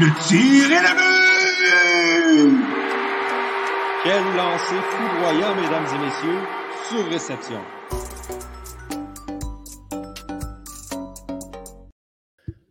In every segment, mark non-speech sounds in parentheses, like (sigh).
Le tir est le but! Quel lancer foudroyant, mesdames et messieurs, sur réception.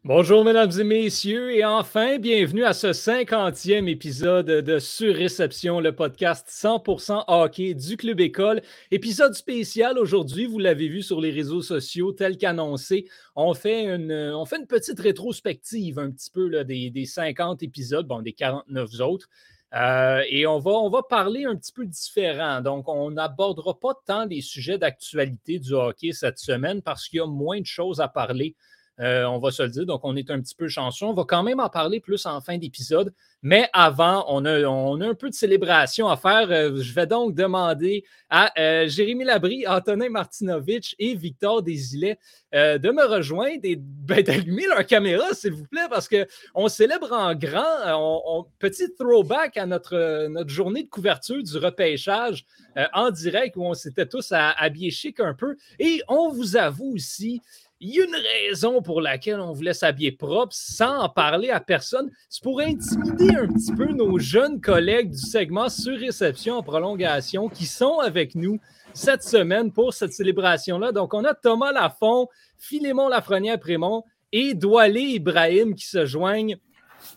Bonjour mesdames et messieurs et enfin bienvenue à ce cinquantième épisode de Surréception, le podcast 100% hockey du Club École. Épisode spécial aujourd'hui, vous l'avez vu sur les réseaux sociaux tel qu'annoncé. On, fait une, petite rétrospective un petit peu des, des 50 épisodes, bon des 49 autres. Euh, et on va, on va parler un petit peu différent. Donc, on n'abordera pas tant des sujets d'actualité du hockey cette semaine parce qu'il y a moins de choses à parler euh, on va se le dire. Donc, on est un petit peu chanceux. On va quand même en parler plus en fin d'épisode. Mais avant, on a, on un peu de célébration à faire. Euh, je vais donc demander à euh, Jérémy Labry, Antonin Martinovitch et Victor Desilets de me rejoindre et ben, d'allumer leur caméra, s'il vous plaît, parce qu'on célèbre en grand. petit throwback à notre, notre journée de couverture du repêchage en direct où on s'était tous habillés chic un peu. Et on vous avoue aussi il y a une raison pour laquelle on voulait s'habiller propre sans en parler à personne. C'est pour intimider un petit peu nos jeunes collègues du segment sur réception en prolongation qui sont avec nous cette semaine pour cette célébration-là. Donc, on a Thomas Lafont, Philémon Lafrenière-Prémont et Doualé Ibrahim qui se joignent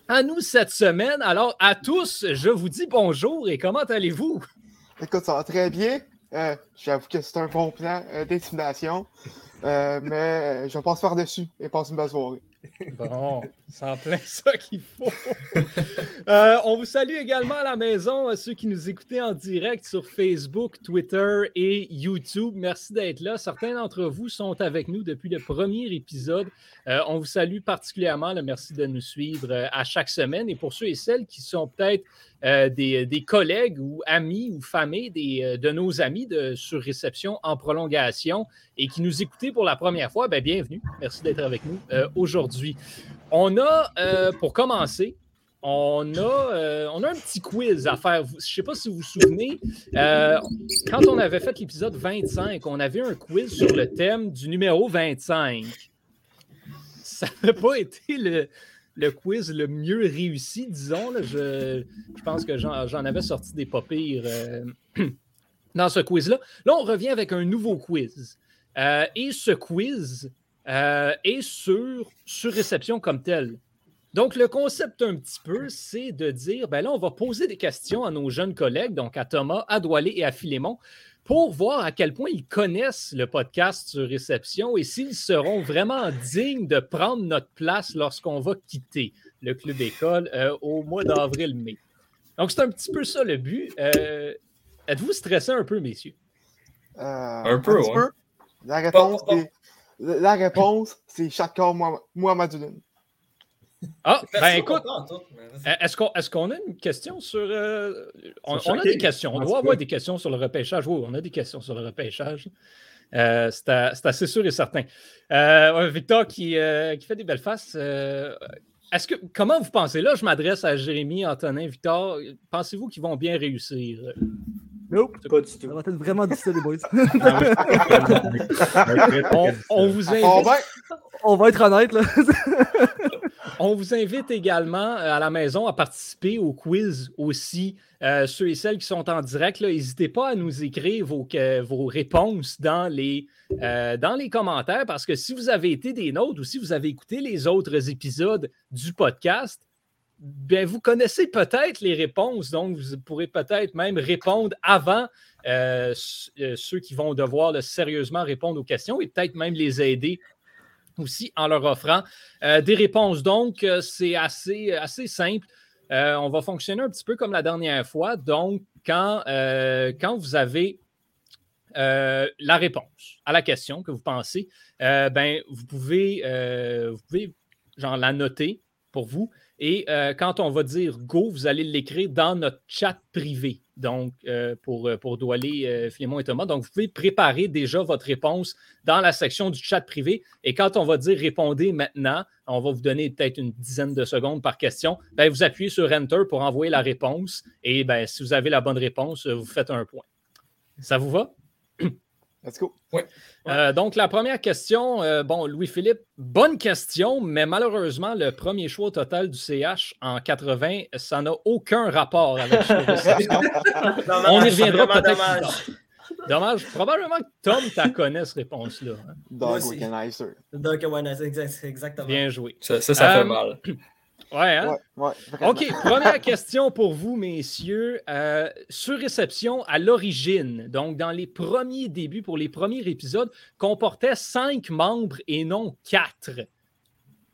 à nous cette semaine. Alors, à tous, je vous dis bonjour et comment allez-vous? Écoute, ça va très bien. Euh, j'avoue que c'est un bon plan euh, d'intimidation. Euh, mais je pense faire dessus et passer une belle soirée. Bon, c'est en plein ça qu'il faut. Euh, on vous salue également à la maison, ceux qui nous écoutaient en direct sur Facebook, Twitter et YouTube. Merci d'être là. Certains d'entre vous sont avec nous depuis le premier épisode. Euh, on vous salue particulièrement. merci de nous suivre à chaque semaine. Et pour ceux et celles qui sont peut-être des, des, collègues ou amis ou familles des, de nos amis de sur réception en prolongation et qui nous écoutaient pour la première fois, ben, bienvenue. Merci d'être avec nous aujourd'hui. On a, euh, pour commencer, on a, euh, on a un petit quiz à faire. Je ne sais pas si vous vous souvenez, euh, quand on avait fait l'épisode 25, on avait un quiz sur le thème du numéro 25. Ça n'a pas été le, quiz le mieux réussi, disons. Je, pense que j'en avais sorti des pas pires (clears throat) dans ce quiz-là. Là, on revient avec un nouveau quiz. et ce quiz, euh, et sur, sur réception comme telle. Donc, le concept un petit peu, c'est de dire, ben là, on va poser des questions à nos jeunes collègues, donc à Thomas, à Doualé et à Philémon, pour voir à quel point ils connaissent le podcast sur réception et s'ils seront vraiment dignes de prendre notre place lorsqu'on va quitter le club école euh, au mois d'avril-mai. Donc, c'est un petit peu ça le but. Euh, êtes-vous stressé un peu, messieurs? un peu, un peu. La réponse est la réponse, c'est chacun moi, moi Madeline. Ah, ben écoute, est-ce qu'on a une question sur. Euh, on, a des questions. On doit avoir des questions sur le repêchage. Oui, on a des questions sur le repêchage. Euh, c'est assez sûr et certain. Euh, Victor qui, qui, fait des belles faces. est-ce que, comment vous pensez? Là, je m'adresse à Jérémy, Antonin, Victor. Pensez-vous qu'ils vont bien réussir? Nope, pas du tout. Ça va être vraiment difficile, les boys. (laughs) on, vous invite. On va, être honnête, (laughs) on vous invite également euh, à la maison à participer au quiz aussi. Euh, ceux et celles qui sont en direct, n'hésitez pas à nous écrire vos, réponses dans les, euh, dans les commentaires parce que si vous avez été des nôtres ou si vous avez écouté les autres épisodes du podcast, bien, vous connaissez peut-être les réponses, donc vous pourrez peut-être même répondre avant ceux qui vont devoir sérieusement répondre aux questions et peut-être même les aider aussi en leur offrant euh, des réponses. Donc, c'est assez, assez simple. on va fonctionner un petit peu comme la dernière fois. Donc, quand, quand vous avez la réponse à la question que vous pensez, ben, vous pouvez, vous pouvez genre, la noter pour vous et euh, quand on va dire go, vous allez l'écrire dans notre chat privé. Donc, euh, pour, euh, pour Doualé, et Thomas. Donc, vous pouvez préparer déjà votre réponse dans la section du chat privé. Et quand on va dire répondez maintenant, on va vous donner peut-être une dizaine de secondes par question. Ben, vous appuyez sur Enter pour envoyer la réponse. Et ben, si vous avez la bonne réponse, vous faites un point. Ça vous va? Let's go. Euh, donc, la première question, euh, bon, Louis-Philippe, bonne question, mais malheureusement, le premier choix au total du CH en 80, ça n'a aucun rapport avec Surréception. (laughs) On y reviendra peut-être plus tard. Dommage. Probablement que Tom, tu connais cette réponse-là. hein. Dog. Organizer. C'est exact- exactement. Bien joué. Ça, ça, ça Euh, fait mal. (clears throat) Ouais, hein? Ouais, ouais. vraiment. OK, première question pour vous, messieurs. Euh, sur réception à l'origine, donc dans les premiers débuts, pour les premiers épisodes, comportait cinq membres et non quatre.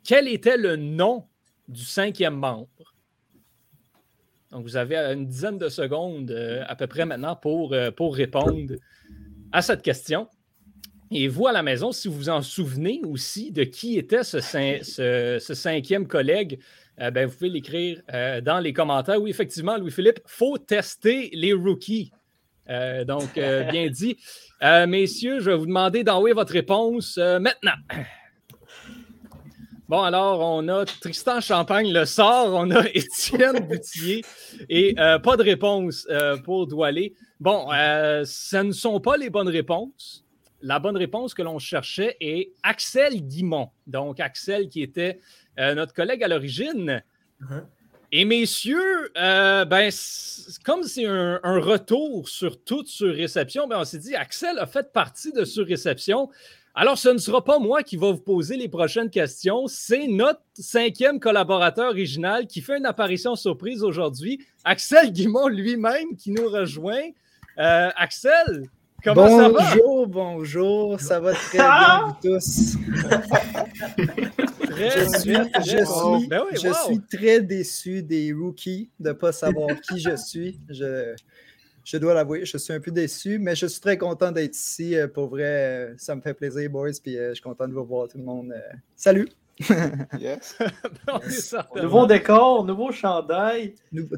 Quel était le nom du cinquième membre? Donc, vous avez une dizaine de secondes euh, à peu près maintenant pour, euh, pour répondre à cette question. Et vous, à la maison, si vous vous en souvenez aussi de qui était ce, cin- ce- ce cinquième collègue, euh, ben, vous pouvez l'écrire euh, dans les commentaires. Oui, effectivement, Louis-Philippe, faut tester les rookies. Euh, donc, (laughs) bien dit. Messieurs, je vais vous demander d'envoyer votre réponse maintenant. Bon, alors, on a Tristan Champagne le sort, on a (laughs) Étienne Boutier et pas de réponse pour Doualé. Bon, ce ne sont pas les bonnes réponses. La bonne réponse que l'on cherchait est Axel Guimont. Donc, Axel qui était euh, notre collègue à l'origine. Mhm. Et messieurs, euh, ben, comme c'est un, un retour sur toute surréception, ben, on s'est dit Axel a fait partie de surréception. Alors, ce ne sera pas moi qui va vous poser les prochaines questions, c'est notre cinquième collaborateur original qui fait une apparition surprise aujourd'hui, Axel Guimont lui-même qui nous rejoint. Euh, Axel, comment ça va? bonjour, bonjour, ça va très bien, vous tous. (laughs) Très, Je suis, très, je content. suis, Ben oui, je wow. suis très déçu des rookies de ne pas savoir qui je suis. Je, je dois l'avouer, je suis un peu déçu, mais je suis très content d'être ici. Euh, Pour vrai, euh, ça me fait plaisir, boys, puis euh, je suis content de vous voir tout le monde. Salut! (laughs) Yes. (laughs) Nouveau décor, nouveau chandail.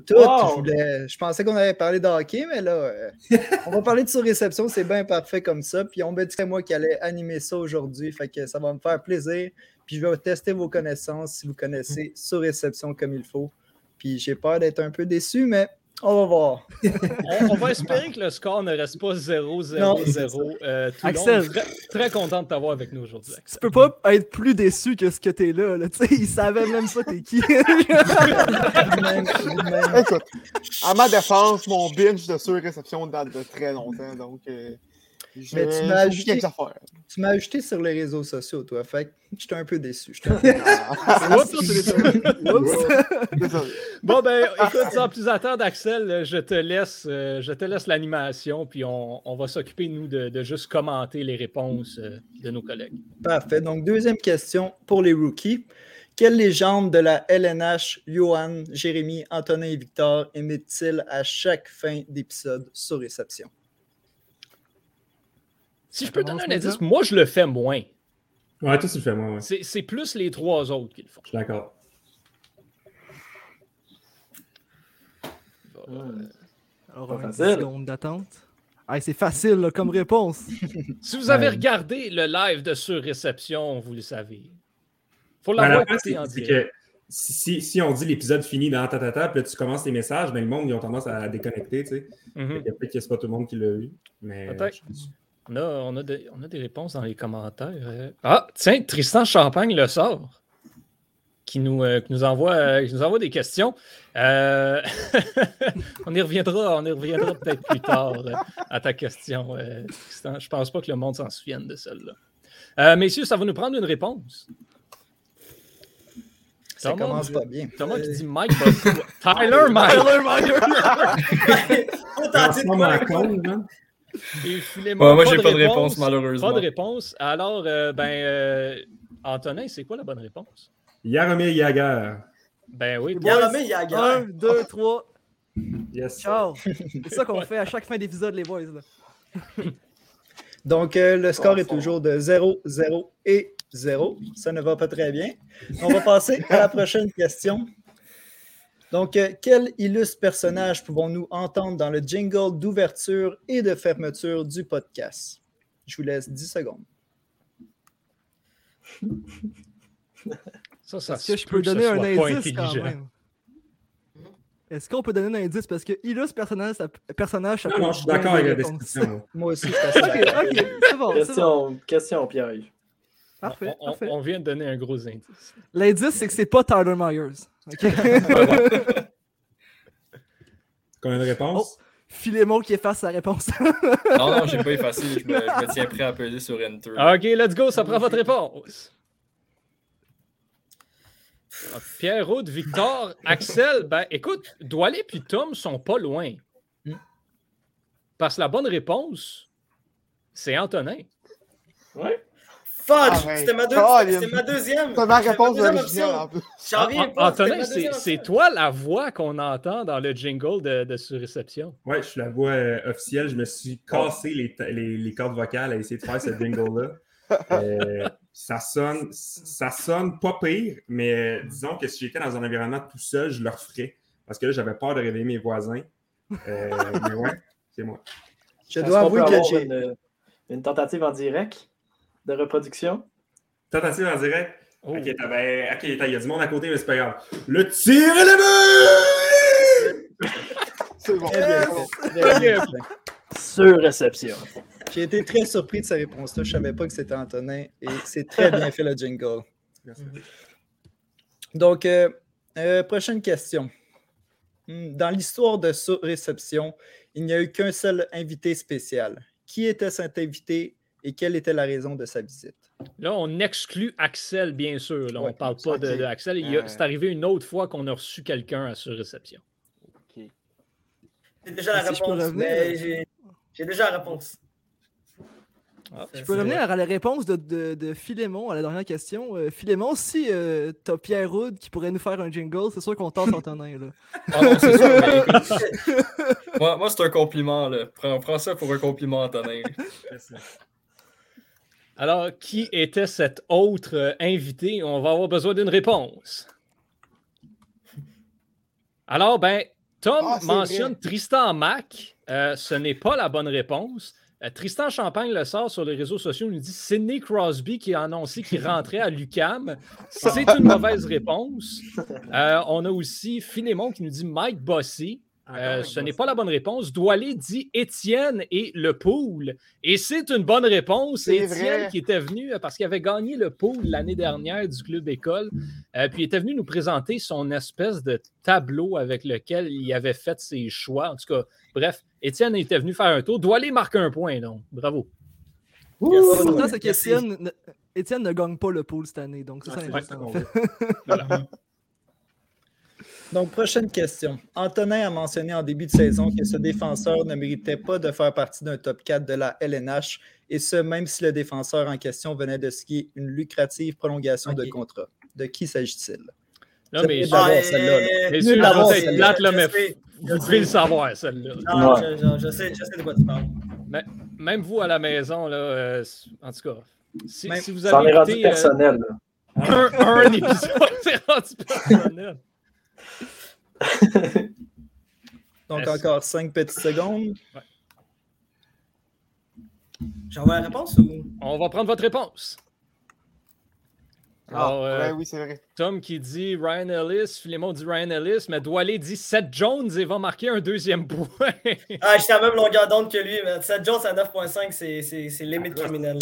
Tout, Wow! je, voulais- je pensais qu'on avait parlé de hockey, mais là, euh, (laughs) on va parler de surréception, c'est bien parfait comme ça. Puis on m'a dit que moi qui allais animer ça aujourd'hui, fait que ça va me faire plaisir. Puis je vais tester vos connaissances si vous connaissez surréception comme il faut. Puis j'ai peur d'être un peu déçu, mais on va voir. (laughs) On, on va espérer que le score ne reste pas 0-0-0 Non, c'est ça. euh, tout Axel. le long. Très, très content de t'avoir avec nous aujourd'hui. Tu peux pas être plus déçu que ce que t'es là. là. (laughs) Tu sais, ils savaient même pas t'es qui. (laughs) Écoute, à ma défense, mon binge de surréception date de très longtemps, donc euh, je Mais tu m'as ajouté-. Tu m'as ajouté sur les réseaux sociaux, toi. Fait que (laughs) j'étais un peu déçu. un peu déçu. (laughs) (laughs) Oups, oups. Désolé. Bon, ben, écoute, sans plus attendre, Axel, je te laisse, euh, je te laisse l'animation, puis on, on va s'occuper, nous, de, de juste commenter les réponses euh, de nos collègues. Parfait. Donc, deuxième question pour les rookies. Quelle légende de la LNH, Johan, Jérémy, Antonin et Victor imitent-ils à chaque fin d'épisode sur réception? Si je peux donner un indice, moi, je le fais moins. Ouais, toi, tu le fais, moi, ouais. C'est c'est plus les trois autres qui le font. Je suis d'accord. Alors, Pas une facile. seconde d'attente. Ah, c'est facile là, comme réponse. (laughs) Si vous avez Ouais. regardé le live de surréception, vous le savez. faut Ben, l'avoir c'est c'est que si, si- si on dit l'épisode fini dans ta, ta, ta, puis là, tu commences tes messages, ben, le monde, ils ont tendance à déconnecter, tu sais. Mhm. Que Peut-être que c'est pas tout le monde qui l'a eu. Mais Peut-être. je- On a, on, a des, on a des réponses dans les commentaires. euh. Ah, tiens, Tristan Champagne le sort. Qui nous, euh, qui nous, envoie, euh, qui nous envoie des questions. Euh, (laughs) on y reviendra, on y reviendra peut-être plus tard à ta question, euh, Tristan. Je pense pas que le monde s'en souvienne de celle-là. Euh, messieurs, ça va nous prendre une réponse. Ça Thomas, commence pas bien. Thomas qui dit Mike (laughs) Tyler Meyer. (laughs) Faut Ça Et Philémon, Ouais, moi, j'ai pas de réponse, Pas malheureusement. de réponse. Alors, euh, ben, euh, Antonin, c'est quoi la bonne réponse? Yaromir Yager. Ben oui, Il y a toi, Romé, il y a Un, deux, trois. Yes. Ciao. C'est ça qu'on fait à chaque fin d'épisode, les boys. Là. (laughs) Donc, euh, le score est toujours de 0, 0 et 0. Ça ne va pas très bien. On va passer à la prochaine question. Donc, euh, quel illustre personnage pouvons-nous entendre dans le jingle d'ouverture et de fermeture du podcast? Je vous laisse 10 secondes. ça, ça Est-ce que je peux donner un indice quand même? Est-ce qu'on peut donner un indice? Parce que illustre personnage, ça, personnage, ça Non, peut non, je suis d'accord avec la description. moi. Aussi, je suis Ok, ok, c'est bon, c'est bon. Question, question piège. Parfait, On, parfait. on vient de donner un gros indice. L'indice, c'est que c'est pas Tyler Myers. Ok? (laughs) Combien de réponses? Philémon qui efface sa réponse. Non, non, j'ai pas effacé. Je me, je me tiens prêt à peser sur Enter. OK, let's go, ça prend votre réponse. Ah, Pierre Aude, Victor, Axel, ben écoute, Doualé puis Tom sont pas loin. Parce que la bonne réponse, c'est Antonin. Ouais. Fudge! Ah. C'était ma, deux- ma deuxième. C'est ma réponse deuxième option. J'en reviens pas, Antonin, c'est toi la voix qu'on entend dans le jingle de, de Surréception. Ouais, je suis la voix euh, officielle. Je me suis cassé les, les, les cordes vocales à essayer de faire ce jingle-là. (laughs) Euh, ça sonne ça sonne pas pire, mais disons que si j'étais dans un environnement tout seul, je le referais. Parce que là, j'avais peur de réveiller mes voisins. Euh, (laughs) mais ouais, c'est moi. Je dois avouer que avoir j'ai. Une, une tentative en direct de reproduction? Tentative en direct. Oh. Ok, t'as- ben, ok, t'as- il y a du monde à côté, mais c'est pas grave. Le tir et le but! (laughs) C'est bon. Sur réception. J'ai été très surpris de sa réponse-là. Je savais pas que c'était Antonin et c'est très bien fait le jingle. Merci. Donc, euh, euh, prochaine question. Hmm, Dans l'histoire de Sur-Réception, il n'y a eu qu'un seul invité spécial. Qui était cet invité et quelle était la raison de sa visite? Là, on exclut Axel, bien sûr. Là, on Ouais, ne parle pas de, ok. de Axel. Euh. C'est arrivé une autre fois qu'on a reçu quelqu'un à Surréception. J'ai déjà la Si réponse, j'ai déjà la réponse. Ah, Je peux revenir à la réponse de, de, de Philémon à la dernière question. Euh, Philémon, si euh, t'as Pierre Houd qui pourrait nous faire un jingle, c'est sûr qu'on tente Antonin. Là. (laughs) Ah non, c'est sûr. mais écoute, (laughs) (laughs) moi, moi c'est un compliment. Là. Prends, prends ça pour un compliment, Antonin. Alors, qui était cet autre euh, invité? On va avoir besoin d'une réponse. Alors, ben, Tom Ah, mentionne vrai. Tristan Mac. Euh, ce n'est pas la bonne réponse. Euh, Tristan Champagne le sort sur les réseaux sociaux. Il nous dit Sidney Crosby qui a annoncé qu'il rentrait à l'UCAM. C'est une mauvaise réponse. Euh, on a aussi Philémon qui nous dit Mike Bossy. Euh, ce n'est pas la bonne réponse. Doualé dit Étienne et le pool. Et c'est une bonne réponse. C'est Étienne vrai. qui était venu euh, parce qu'il avait gagné le pool l'année dernière du club école. Euh, puis il était venu nous présenter son espèce de tableau avec lequel il avait fait ses choix. En tout cas, bref, Étienne était venu faire un tour. Doualé marque un point, donc. Bravo. L'important, c'est qu'Étienne ne, Étienne ne gagne pas le pool cette année. Donc, c'est Ah, ça veut. Voilà. Donc, prochaine question. Antonin a mentionné en début de saison que ce défenseur ne méritait pas de faire partie d'un top 4 de la LNH, et ce, même si le défenseur en question venait de skier une lucrative prolongation de contrat. De qui s'agit-il? Là, Ça mais je- Ah, celle-là, mais plate, là, mais vous je devez le sais. savoir, celle-là. Non, Ouais. je, je- je sais, je sais de quoi tu parles. Même vous à la maison, là, euh, en tout cas, si, Même- si vous Ça en avez rendu écouté euh, personnel. un, un épisode, (laughs) c'est rendu personnel. (laughs) Donc, encore cinq petites secondes. J'envoie la réponse ou? On va prendre votre réponse. Alors, Ah, euh, ouais, oui, c'est vrai. Tom qui dit Ryan Ellis, Philemon dit Ryan Ellis, mais Doualé dit Seth Jones et va marquer un deuxième point. (laughs) Ah, j'étais à la même longueur d'onde que lui, mais Seth Jones à 9.5, c'est- c'est c'est limite criminel.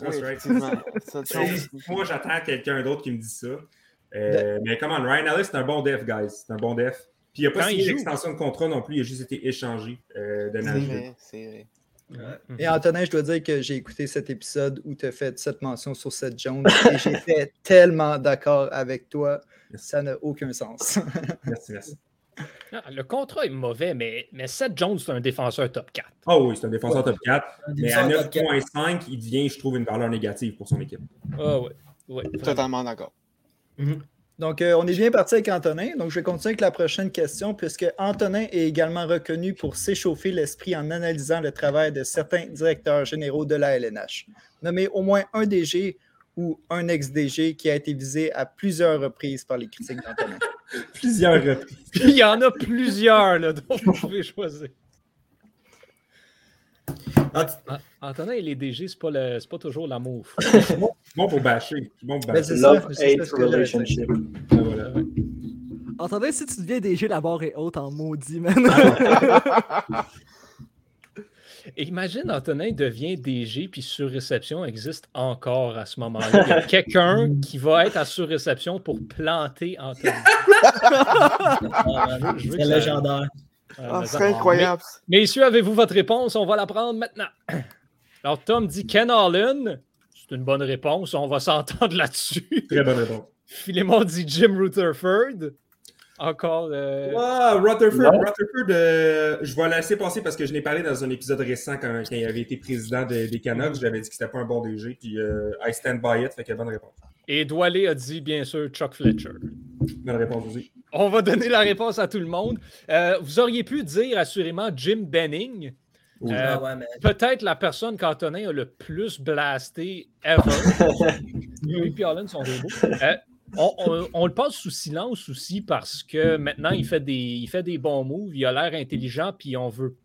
Oui, Moi, j'attends quelqu'un d'autre qui me dit ça. Euh, Mais comment, Ryan Ellis, c'est un bon def, guys. C'est un bon def. Puis il n'a pas signé d'extension de contrat non plus, il a juste été échangé euh, de C'est vrai, c'est vrai. Et Antonin, je dois dire que j'ai écouté cet épisode où tu as fait cette mention sur Seth Jones et (laughs) j'étais tellement d'accord avec toi. Ça n'a aucun sens. (laughs) Merci, merci. Ah, Le contrat est mauvais, mais, mais Seth Jones, c'est un défenseur top 4. Ah oui, c'est un défenseur top 4. Un Mais à défenseur top quatre. 9.5, il devient, je trouve, une valeur négative pour son équipe. Ah ouais. ouais vraiment. Totalement d'accord. Donc, euh, on est bien parti avec Antonin. Donc, je vais continuer avec la prochaine question, puisque Antonin est également reconnu pour s'échauffer l'esprit en analysant le travail de certains directeurs généraux de la LNH. Nommez au moins un DG ou un ex-DG qui a été visé à plusieurs reprises par les critiques d'Antonin. (laughs) Plusieurs reprises. Il y en a plusieurs là, dont vous pouvez choisir. Ah, Ah, Antonin et les DG, c'est pas, le- c'est pas toujours l'amour. fou. (laughs) Bon pour bâcher. Bon pour bâcher. c'est ça, Love c'est ça hate relationship. Ah, voilà. Entendez, si tu deviens DG, la barre est haute en maudit, man. Imagine Antonin devient DG puis surréception existe encore à ce moment-là. Il y a quelqu'un qui va être à surréception pour planter Antonin. (laughs) Ah, veux C'est ça- légendaire. Ah, mais ce ça- serait incroyable. Mais- Messieurs, avez-vous votre réponse? On va la prendre maintenant. (clears throat) Alors, Tom dit Ken Allen. C'est une bonne réponse. On va (laughs) s'entendre là-dessus. Très bonne réponse. Philémon dit Jim Rutherford. Encore. euh, Ah, Rutherford, Non. Rutherford euh, je vais la laisser passer parce que je l'ai parlé dans un épisode récent quand, quand il avait été président de- des Canucks. J'avais dit que c'était pas un bon DG, puis euh, I stand by it, fait que bonne réponse. Et Doualé a dit, bien sûr, Chuck Fletcher. Bonne réponse aussi. On va donner la réponse à tout le monde. Euh, vous auriez pu dire assurément Jim Benning. Oui. Euh, Ah ouais, mais Peut-être la personne qu'Antonin a le plus blasté ever. (laughs) Lui et Allen sont des beaux. Euh, on, on- on le passe sous silence aussi parce que maintenant il fait des, il fait des bons moves, il a l'air intelligent, puis on veut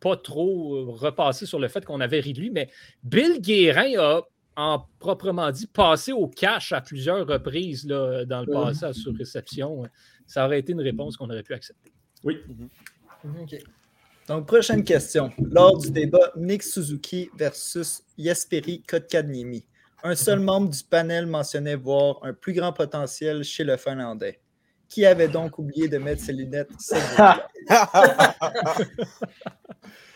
pas trop repasser sur le fait qu'on avait ri de lui. Mais Bill Guérin a, en proprement dit, passé au cash à plusieurs reprises là, dans le Ouais. passé à sur réception. Ça aurait été une réponse qu'on aurait pu accepter. Oui. OK. Donc, prochaine question. Lors du débat Nick Suzuki versus Jesperi Kotkaniemi, un seul membre du panel mentionnait voir un plus grand potentiel chez le Finlandais. Qui avait donc oublié de mettre ses lunettes (laughs) (laughs)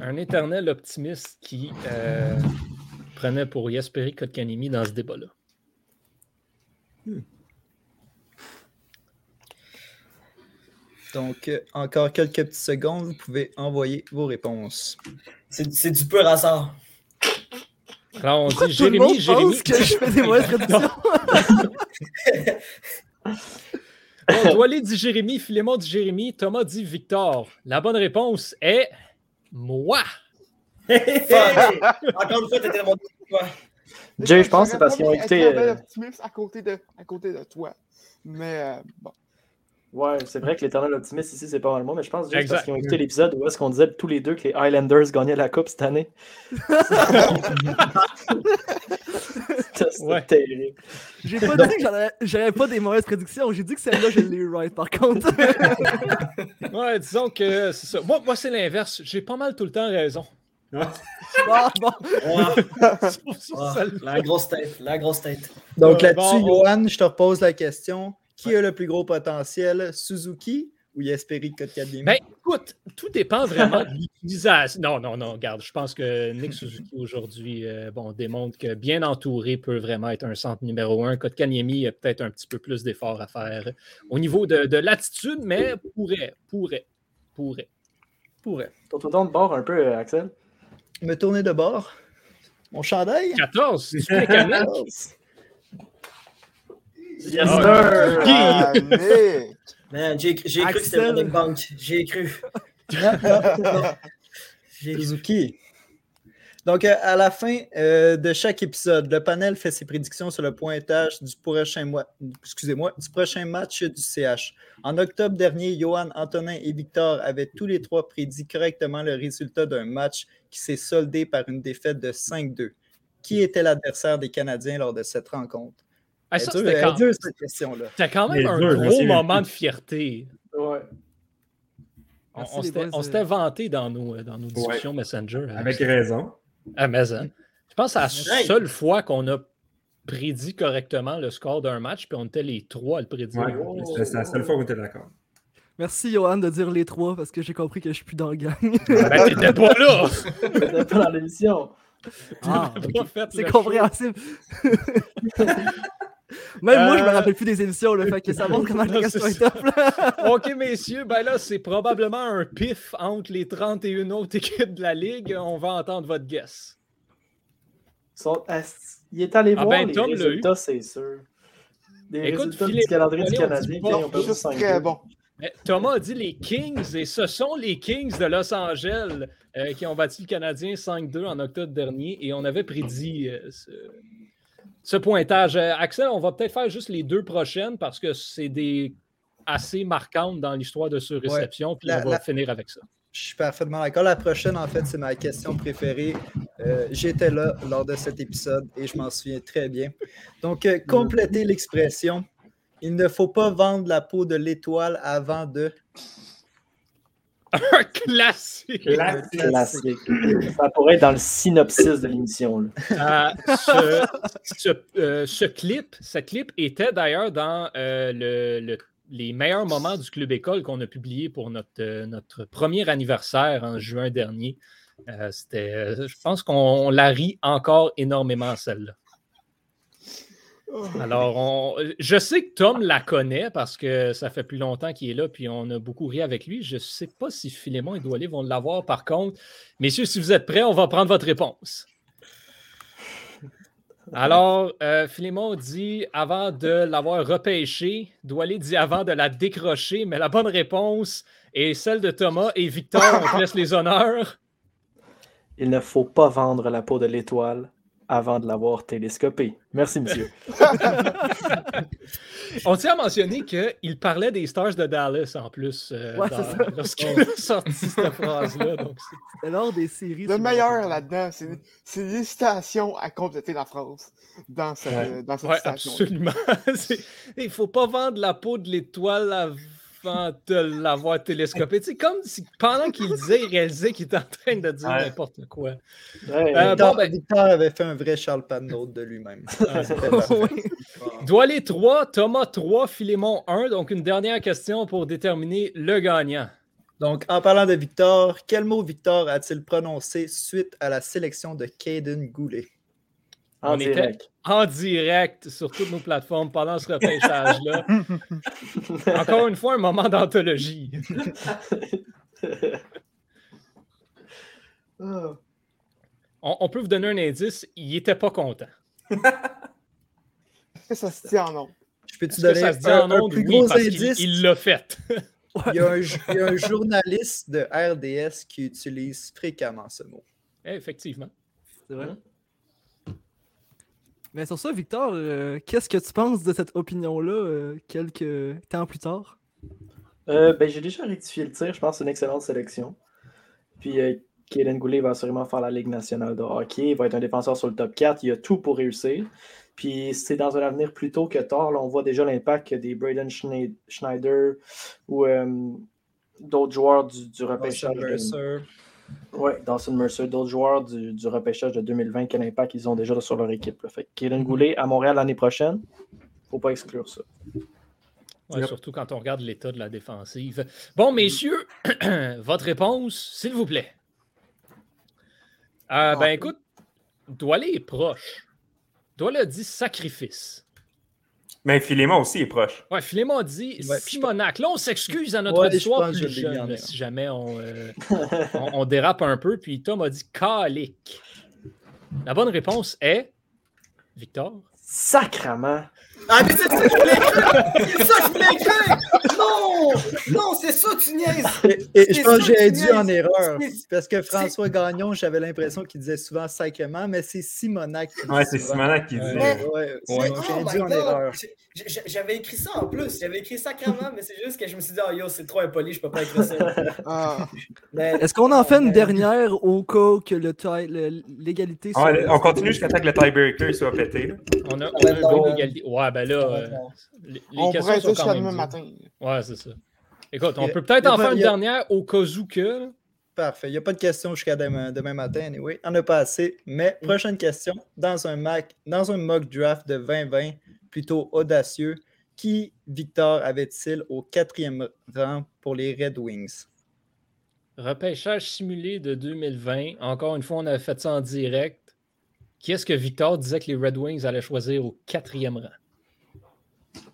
Un éternel optimiste qui euh, prenait pour Jesperi Kotkanimi dans ce débat-là. Donc, euh, encore quelques petites secondes, vous pouvez envoyer vos réponses. c'est du pur hasard. Alors, on Pourquoi dit tout le monde Jérémy, Jérémy. pense que je fais des mauvaises? (laughs) (laughs) Bon, Doualé dit Jérémy, Philémon dit Jérémy, Thomas dit Victor. La bonne réponse est moi. Encore une fois, t'étais mon toi. Jay, je pense que c'est parce qu'ils ont écouté. euh, à côté de, à côté de toi. Mais euh, bon. Ouais, c'est vrai que l'éternel optimiste ici, c'est pas mal moi, mais je pense juste Exact. parce qu'ils ont écouté l'épisode où est-ce qu'on disait tous les deux que les Highlanders gagnaient la Coupe cette année. (laughs) (laughs) Ouais. terrible. J'ai pas dit que j'avais pas des mauvaises prédictions. J'ai dit que celle-là, je l'ai eu right, par contre. (laughs) Ouais, disons que c'est ça. Moi, moi c'est l'inverse. J'ai pas mal tout le temps raison. Ah, bon. Ouais. (laughs) La grosse tête, la grosse tête. Donc Euh, là-dessus, bon, on- Johan, je te repose la question. Qui a le plus gros potentiel, Suzuki ou Jesperi Kotkaniemi? Ben, écoute, tout dépend vraiment de l'utilisation. Non, non, non, regarde, je pense que Nick Suzuki aujourd'hui euh, bon, démontre que bien entouré peut vraiment être un centre numéro un. Kotkaniemi a peut-être un petit peu plus d'efforts à faire au niveau de, de l'attitude, mais pourrait, pourrait, pourrait, pourrait. De bord un peu, euh, Axel? Me tourner de bord. Mon chandail? 14, tu fais Kamek? Yes, Ah, sir! Ah! Man, j'ai j'ai cru que c'était Bank. J'ai cru. J'ai cru. Suzuki. Donc, euh, à la fin euh, de chaque épisode, le panel fait ses prédictions sur le pointage du prochain mois, excusez-moi, du prochain match du CH. En octobre dernier, Johan, Antonin et Victor avaient tous les trois prédit correctement le résultat d'un match qui s'est soldé par une défaite de 5-2. Qui était l'adversaire des Canadiens lors de cette rencontre? Ah, ça, c'était quand, dure, cette question-là. c'était quand même un gros moment de fierté. Ouais. On, Merci, s'était- euh. s'était vanté dans nos, euh, dans nos discussions Messenger. Avec raison. À Maison. Je pense que c'est la Hey. seule fois qu'on a prédit correctement le score d'un match, puis on était les trois à le prédire. Ouais, c'est c'est la seule fois où on était d'accord. Merci, Johan, de dire les trois parce que j'ai compris que je suis plus dans le gang. (laughs) Ben, t'étais pas là! C'était pas dans l'émission. Ah, fait C'est le compréhensible. (laughs) (laughs) Même moi, je me Euh, rappelle plus des émissions, le fait que ça montre comment (laughs) Non, la question est top. (laughs) OK, messieurs, ben là, c'est probablement un pif entre les 31 autres équipes de la Ligue. On va entendre votre guess. Sont- Il est allé Ah voir ben, les Tom résultats, c'est sûr. Les Écoute, résultats Philippe, du calendrier du on Canadien Juste 5 très bon. Mais Thomas a dit les Kings, et ce sont les Kings de Los Angeles euh, qui ont battu le Canadien 5-2 en octobre dernier, et on avait prédit euh, ce, ce pointage. Euh, Axel, on va peut-être faire juste les deux prochaines parce que c'est des assez marquantes dans l'histoire de ce réception, puis La- on va la- finir avec ça. Je suis parfaitement d'accord. La prochaine, en fait, c'est ma question préférée. Euh, J'étais là lors de cet épisode et je m'en souviens très bien. Donc, euh, complétez l'expression Il ne faut pas vendre la peau de l'étoile avant de. Un classique. Classique. Classique. Ça pourrait être dans le synopsis de l'émission. Euh, ce, ce- euh, ce clip, ce clip était d'ailleurs dans euh, le- le- les meilleurs moments du Club École qu'on a publié pour notre, euh, notre premier anniversaire en juin dernier. Euh, c'était, euh, je pense qu'on la rit encore énormément, celle-là. Alors, je sais que Tom la connaît parce que ça fait plus longtemps qu'il est là, puis on a beaucoup ri avec lui. Je ne sais pas si Philémon et Doualé vont l'avoir par contre. Messieurs, si vous êtes prêts, on va prendre votre réponse. Alors, euh, Philémon dit avant de l'avoir repêché, Doualé dit avant de la décrocher, mais la bonne réponse est celle de Thomas et Victor. On te laisse les honneurs. Il ne faut pas vendre la peau de l'étoile avant de l'avoir télescopée. Merci, monsieur. (laughs) On tient à mentionner qu'il parlait des Stars de Dallas en plus euh, Ouais, dans- c'est ça. lorsqu'il a (laughs) sorti cette phrase-là. donc c'est- lors des séries. Le meilleur là-dedans, c'est c'est l'hésitation à compléter la phrase dans cette, Ouais. dans cette Ouais, citation. absolument. (laughs) Il faut pas vendre la peau de l'étoile avant de l'avoir télescopée. C'est comme si pendant qu'il disait, il réalisait qu'il était en train de dire Ouais. n'importe quoi. Ouais, Euh, Victor, bon, ben- Victor avait fait un vrai Charles Pannaud de lui-même. Oui. Doualé 3, Thomas 3, Philémon 1. Donc, une dernière question pour déterminer le gagnant. Donc, en parlant de Victor, quel mot Victor a-t-il prononcé suite à la sélection de Caden Goulet? En on était- direct. En direct sur toutes nos plateformes pendant ce repêchage-là. (laughs) Encore une fois, un moment d'anthologie. (laughs) Ah. On, on peut vous donner un indice, il était pas content. Est-ce que ça se tient en nom? Je peux-tu Est-ce que donner ça se dit un, plus Oui, gros parce indice? il l'a fait. Il y, a un, ju- il y a un journaliste de RDS qui utilise fréquemment ce mot. Effectivement. C'est vrai? Mais sur ça, Victor, euh, qu'est-ce que tu penses de cette opinion-là euh, quelques temps plus tard? Euh, ben, j'ai déjà rectifié le tir. Je pense que c'est une excellente sélection. Puis, euh, Kaden Goulet va assurément faire la Ligue nationale de hockey. Il va être un défenseur sur le top 4. Il a tout pour réussir. Puis, c'est dans un avenir plus tôt que tard. Là, on voit déjà l'impact des Braden Schneid- Schneider ou euh, d'autres joueurs du, du repêchage. Ouais, Dawson Mercer, d'autres joueurs du, du repêchage de 2020, quel impact ils ont déjà sur leur équipe. là. Fait que Kaden Goulet à Montréal l'année prochaine, faut pas exclure ça. Ouais, Yep. Surtout quand on regarde l'état de la défensive. Bon, messieurs, (clears throat) votre réponse, s'il vous plaît. Euh, ben écoute, Doualé est proche. Doualé a dit sacrifice. Mais Philémon aussi est proche. Ouais, Philémon a dit Ouais, Simonac. Là, on s'excuse à notre Ouais, que plus jeune, si jamais on, euh, (laughs) on, on dérape un peu. Puis Tom a dit calique. La bonne réponse est Victor. Sacrement! Ah, mais c'est ça que je voulais écrire! C'est ça que je voulais écrire! Non! Non, c'est ça, tu niaises! (laughs) Et, et je pense que j'ai dû en erreur. Parce que François Gagnon, j'avais l'impression qu'il disait souvent sacrement, mais c'est Simonac qui Ouais, c'est. Simonac qui. Ouais. Ouais, ouais, oh j'ai dû en erreur. J'avais écrit ça en plus. J'avais écrit sacrément, mais c'est juste que je me suis dit, oh yo, c'est trop impoli, je peux pas écrire ça. (laughs) Ah, Est-ce qu'on en fait une Euh, dernière au cas que le tie- le- l'égalité Ah, soit- on continue jusqu'à temps que le tiebreaker soit pété. On a, on Ouais, a un non. gars d'égalité. Ouais, ben là, euh, les, les on questions pourrait sont être quand jusqu'à même matin. Ouais, c'est ça. Écoute, on a- peut peut-être a en faire une a- dernière au cas où que. Parfait. Il n'y a pas de questions jusqu'à demain, demain matin, anyway. On n'a pas assez. Mais prochaine question. Dans un, Mac, dans un mock draft de 2020, plutôt audacieux, qui, Victor, avait-il au quatrième rang pour les Red Wings? Repêchage simulé de 2020. Encore une fois, on avait fait ça en direct. Qui est-ce que Victor disait que les Red Wings allaient choisir au quatrième rang?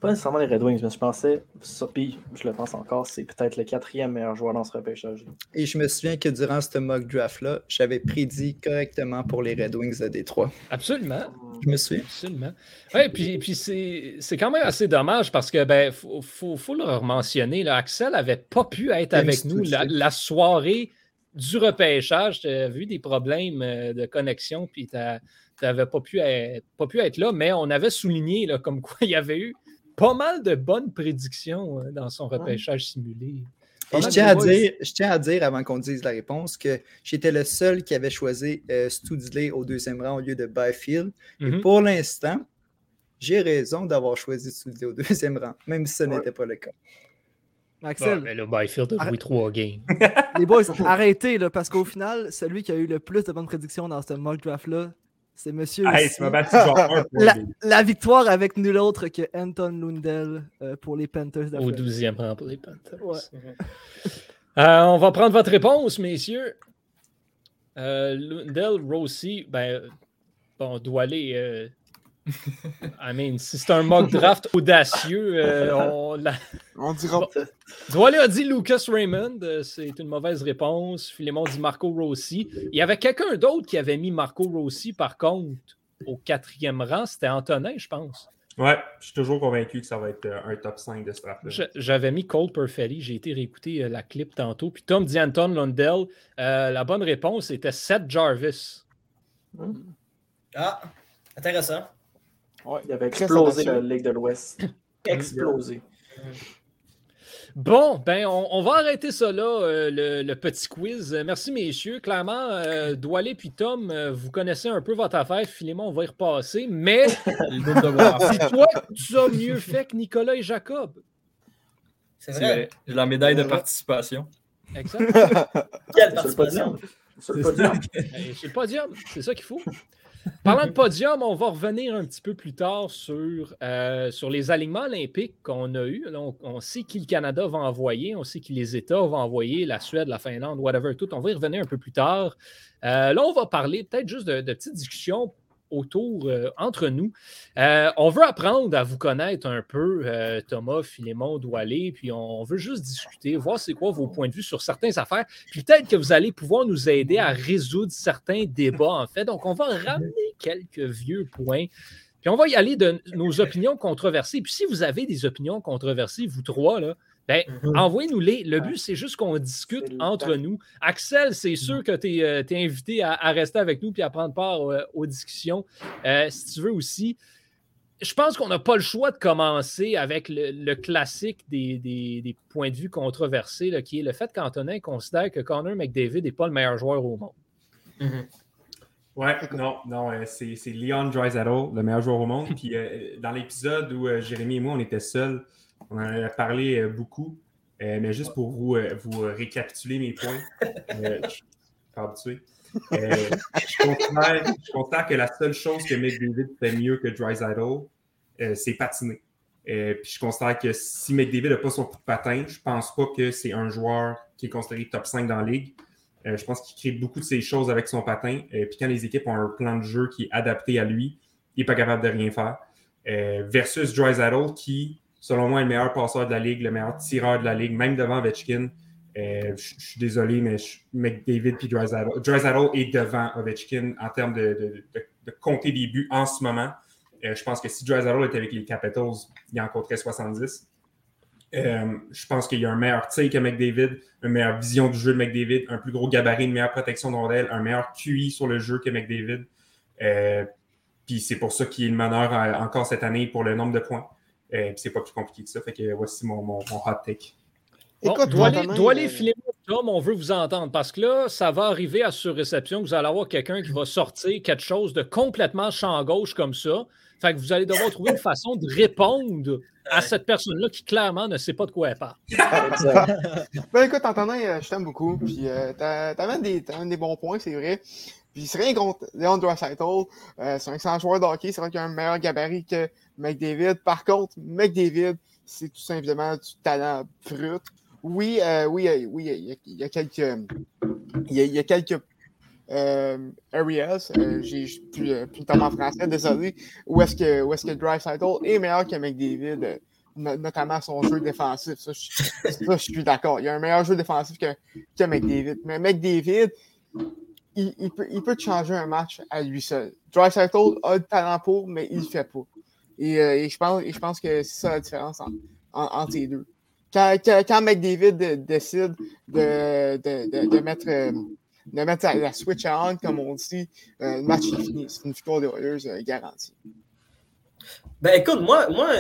Pas nécessairement les Red Wings, mais je pensais, ça, puis je le pense encore, c'est peut-être le quatrième meilleur joueur dans ce repêchage. Et je me souviens que durant ce mock draft-là, j'avais prédit correctement pour les Red Wings de Détroit. Absolument. Je me souviens. Absolument. Ouais, puis, puis c'est c'est quand même assez dommage parce que ben faut, faut, faut le mentionner. Là, Axel n'avait pas pu être avec nous la soirée du repêchage. Tu as vu des problèmes euh, de connexion, puis tu n'avais pas, pu être- pas pu être là, mais on avait souligné là, comme quoi il y avait eu pas mal de bonnes prédictions euh, dans son repêchage simulé. Et je tiens, à dire, je tiens à dire, avant qu'on dise la réponse, que j'étais le seul qui avait choisi euh, Studley au deuxième rang au lieu de Byfield. Et Mhm. pour l'instant, j'ai raison d'avoir choisi Sully au deuxième rang, même si ce n'était pas le cas. Axel, Bon, mais là, Byfield a joué trois games. (laughs) les boys, arrêtez, là, parce qu'au final, celui qui a eu le plus de bonnes prédictions dans ce mock draft-là, c'est monsieur. Hey, ici. tu m'as battu genre un (laughs) point. la, victoire avec nul autre que Anton Lundell euh, pour les Panthers Au Floride. 12e rang pour les Panthers. Ouais. Euh, on va prendre votre réponse, messieurs. Euh, Lundell, Rossi, ben, bon, on doit aller. I mean, si c'est un mock draft audacieux, euh, (laughs) on l'a- On dira. Doualé a dit Lucas Raymond, euh, c'est une mauvaise réponse. Philémon dit Marco Rossi. Il y avait quelqu'un d'autre qui avait mis Marco Rossi, par contre, au quatrième rang. C'était Antonin, je pense. Ouais, je suis toujours convaincu que ça va être euh, un top 5 de ce draft-là. Je- J'avais mis Cole Perfetti. J'ai été réécouter la clip tantôt. Puis Tom dit Anton Lundell. Euh, la bonne réponse était Seth Jarvis. Ah, intéressant. Ouais, Il avait explosé la. Ligue de l'Ouest. (laughs) Explosé. Bon, ben, on, on va arrêter ça là, euh, le, le petit quiz. Euh, merci, messieurs. Clairement, euh, Doualé puis Tom, euh, vous connaissez un peu votre affaire. Philémon, on va y repasser. Mais (laughs) c'est toi, tu as mieux fait que Nicolas et Jacob. C'est vrai. J'ai la médaille de participation. Exact. (laughs) Quelle Sur le participation? podium. Sur le podium. C'est le podium, c'est ça qu'il faut. Parlant de podium, on va revenir un petit peu plus tard sur, euh, les alignements olympiques qu'on a eus. On, sait qui le Canada va envoyer, on sait qui les États vont envoyer, la Suède, la Finlande, whatever, tout. On va y revenir un peu plus tard. Euh, là, on va parler peut-être juste de petites discussions autour, euh, entre nous. Euh, on veut apprendre à vous connaître un peu, euh, Thomas, Philémon, Doualé, puis on veut juste discuter, voir c'est quoi vos points de vue sur certaines affaires. Puis peut-être que vous allez pouvoir nous aider à résoudre certains débats, en fait. Donc, on va ramener quelques vieux points. Puis on va y aller de nos opinions controversées. Puis si vous avez des opinions controversées, vous trois, là, ben, envoyez-nous-les. Le but, c'est juste qu'on discute entre nous. Axel, c'est sûr que tu es, invité à, à rester avec nous puis à prendre part euh, aux discussions. Euh, si tu veux aussi. Je pense qu'on n'a pas le choix de commencer avec le, le classique des, des- des points de vue controversés, là, qui est le fait qu'Antonin considère que Connor McDavid n'est pas le meilleur joueur au monde. Ouais, non, non, euh, c'est Leon Draisaitl, le meilleur joueur au monde. (laughs) Puis euh, dans l'épisode où euh, Jérémy et moi, on était seuls, on en a parlé euh, beaucoup. Euh, mais juste pour vous, euh, vous récapituler mes points, (laughs) je suis pas habitué. Je, considère, je considère que la seule chose que McDavid fait mieux que Draisaitl, euh, c'est patiner. Euh, puis je considère que si McDavid n'a pas son coup de patin, je pense pas que c'est un joueur qui est considéré top 5 dans la ligue. Euh, je pense qu'il crée beaucoup de ces choses avec son patin. Euh, puis quand les équipes ont un plan de jeu qui est adapté à lui, il n'est pas capable de rien faire. Versus Drysdale, qui, selon moi, est le meilleur passeur de la ligue, le meilleur tireur de la ligue, même devant Ovechkin. Euh, je suis désolé, mais McDavid puis Drysdale. Drysdale est devant Ovechkin en termes de, compter des buts en ce moment. Euh, je pense que si Drysdale était avec les Capitals, il en compterait 70. Euh, je pense qu'il y a un meilleur tir que McDavid, une meilleure vision du jeu de McDavid, un plus gros gabarit, une meilleure protection de un meilleur QI sur le jeu que McDavid. Puis c'est pour ça qu'il est le meneur encore cette année pour le nombre de points. Euh, puis c'est pas plus compliqué que ça. Fait que voici mon, mon, mon hot take. Bon, Écoute, doit aller, Antonin, doit aller euh, filer Tom, on veut vous entendre parce que là, ça va arriver à surréception. Vous allez avoir quelqu'un qui va sortir quelque chose de complètement champ gauche comme ça. Fait que vous allez devoir trouver une façon de répondre à cette personne-là qui clairement ne sait pas de quoi elle parle. Ben écoute, Antonin, euh, je t'aime beaucoup. Puis euh, t'as- t'amènes des, des bons points, c'est vrai. Puis c'est rien contre Leon Draisaitl. Euh, c'est un excellent joueur de hockey. C'est vrai qu'il a un meilleur gabarit que McDavid. Par contre, McDavid, c'est tout simplement du talent brut. Oui, euh, oui, euh, oui, il y, a, quelques, il y a, quelques euh, areas. j'ai plus, plus le en français, désolé. Où est-ce que, où est-ce est meilleur que McDavid? no- notamment son jeu défensif? Ça, je, suis d'accord. Il y a un meilleur jeu défensif que, que McDavid. Mais McDavid, il, il peut, il peut changer un match à lui seul. Draisaitl a le talent pour, mais il le fait pas. Et, euh, et je, pense, que c'est ça la différence en- en- entre les deux. Quand, quand, McDavid de- décide de, de, de, mettre, euh, de mettre la, la switch on, comme on dit, euh, le match est fini. C'est une victoire des Oilers euh, garantie. Ben écoute, moi, moi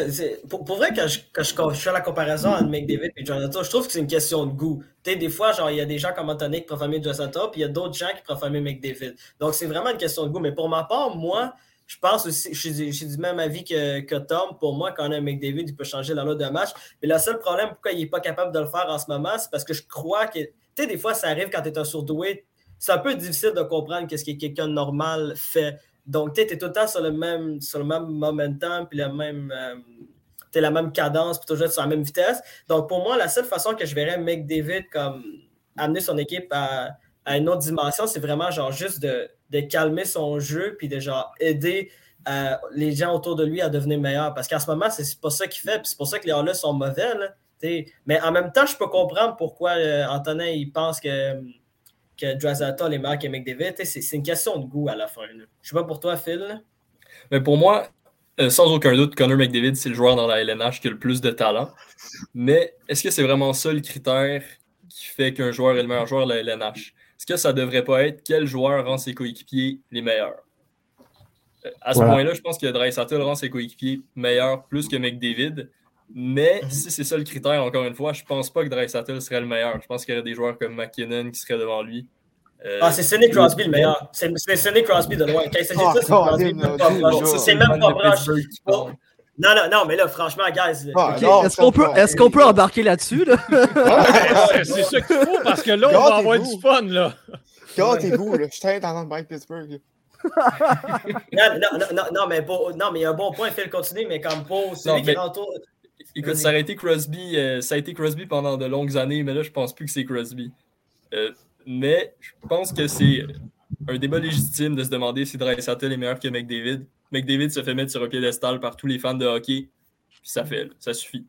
pour, vrai, quand je, quand je, fais la comparaison entre McDavid et Jonathan, je trouve que c'est une question de goût. Tu des fois, genre, il y a des gens comme Anthony qui préfèrent Jonathan, puis il y a d'autres gens qui préfèrent McDavid. Donc, c'est vraiment une question de goût. Mais pour ma part, moi, je pense aussi, je suis, du même avis que, Tom. Pour moi, quand on a un McDavid, il peut changer la loi de match. Mais le seul problème, pourquoi il n'est pas capable de le faire en ce moment, c'est parce que je crois que, tu sais, des fois, ça arrive quand tu es un surdoué. C'est un peu difficile de comprendre qu'est-ce que quelqu'un de normal fait. Donc, tu es tout le temps sur le même, sur le même momentum, puis le même. euh, la même cadence, puis toujours sur la même vitesse. Donc, pour moi, la seule façon que je verrais McDavid comme amener son équipe à, à une autre dimension, c'est vraiment genre juste de, de calmer son jeu, puis de genre aider euh, les gens autour de lui à devenir meilleurs. Parce qu'en ce moment, c'est pas ça qu'il fait, puis c'est pour ça que les là sont mauvais. Mais en même temps, je peux comprendre pourquoi euh, Antonin il pense que, que Drazata est meilleur que McDavid. C'est une question de goût à la fin. là. Je sais pas pour toi, Phil. Mais pour moi, euh, sans aucun doute, Connor McDavid, c'est le joueur dans la LNH qui a le plus de talent. Mais est-ce que c'est vraiment ça le critère qui fait qu'un joueur est le meilleur joueur de la LNH? Que ça devrait pas être quel joueur rend ses coéquipiers les meilleurs? Euh, À ce Ouais. point-là, je pense que Draisaitl rend ses coéquipiers meilleurs plus que McDavid. Mais Mhm. si c'est ça le critère, encore une fois, je pense pas que Draisaitl serait le meilleur. Je pense qu'il y aurait des joueurs comme McKinnon qui seraient devant lui. Euh, Ah, c'est Sidney Crosby le meilleur. C'est c'est Sidney Crosby de loin. Quand il s'agit de ça, c'est Crosby. Même pas c'est même proche. Non, non, non, mais là, franchement, guys. Ah, Est-ce qu'on peut, qu'on peut embarquer là-dessus? Là? C'est (laughs) c'est ça qu'il faut parce que là, on va avoir du fun. là. Gâtez-vous, là. Je suis très en train de Pittsburgh. Non, non, non, non, non, mais pour- non, mais il y a un bon point, Phil, continue, mais comme pour celui Non, qui mais- rentre. Écoute, ça a été Crosby, euh, ça a été Crosby pendant de longues années, mais là, je pense plus que c'est Crosby. Euh, mais je pense que c'est un débat légitime de se demander si Draisaitl est meilleur que McDavid. McDavid se fait mettre sur un piédestal par tous les fans de hockey, puis ça fait, ça suffit.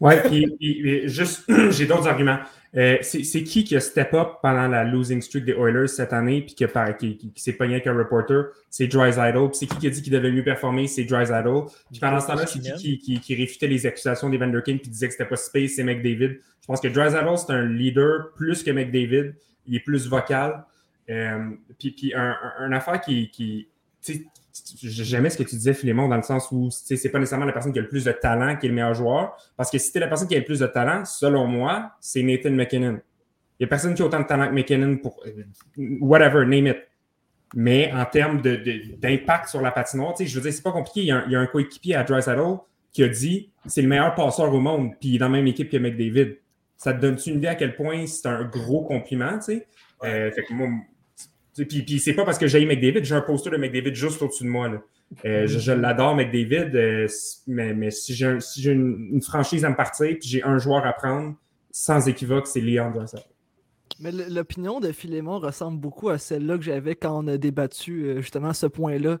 Ouais, puis, juste, (clears throat) j'ai d'autres arguments. Euh, c'est qui qui a step up pendant la losing streak des Oilers cette année, puis qui, qui, qui- qui s'est pogné avec un reporter? C'est Drysdale. Puis c'est qui qui a dit qu'il devait mieux performer? C'est Drysdale. Puis pendant ce temps-là, c'est qui, qui réfutait les accusations des Vanderkin puis disait que c'était pas space, c'est McDavid. Je pense que Drysdale, c'est un leader plus que McDavid. Il est plus vocal. Euh, puis puis un, affaire qui. qui J'aimais ce que tu disais, Philémon, dans le sens où c'est pas nécessairement la personne qui a le plus de talent qui est le meilleur joueur. Parce que si t'es la personne qui a le plus de talent, selon moi, c'est Nathan McKinnon. Il n'y a personne qui a autant de talent que McKinnon pour euh, whatever, name it. Mais en termes de- de- d'impact sur la patinoire, tu sais, je veux dire, c'est pas compliqué. Il y a un, il y a un coéquipier à Drysdale qui a dit c'est le meilleur passeur au monde, puis il est dans la même équipe que McDavid. Ça te donne-tu une idée à quel point c'est un gros compliment, tu sais? Euh, fait que moi, tu sais, puis, puis c'est pas parce que j'ai McDavid, j'ai un poster de McDavid juste au-dessus de moi. là. Euh, je je l'adore, McDavid, euh, mais, mais si j'ai un- si j'ai une, une franchise à me partir, puis j'ai un joueur à prendre, sans équivoque, c'est Leon Draisaitl. Mais l'opinion de Philémon ressemble beaucoup à celle-là que j'avais quand on a débattu euh, justement ce point-là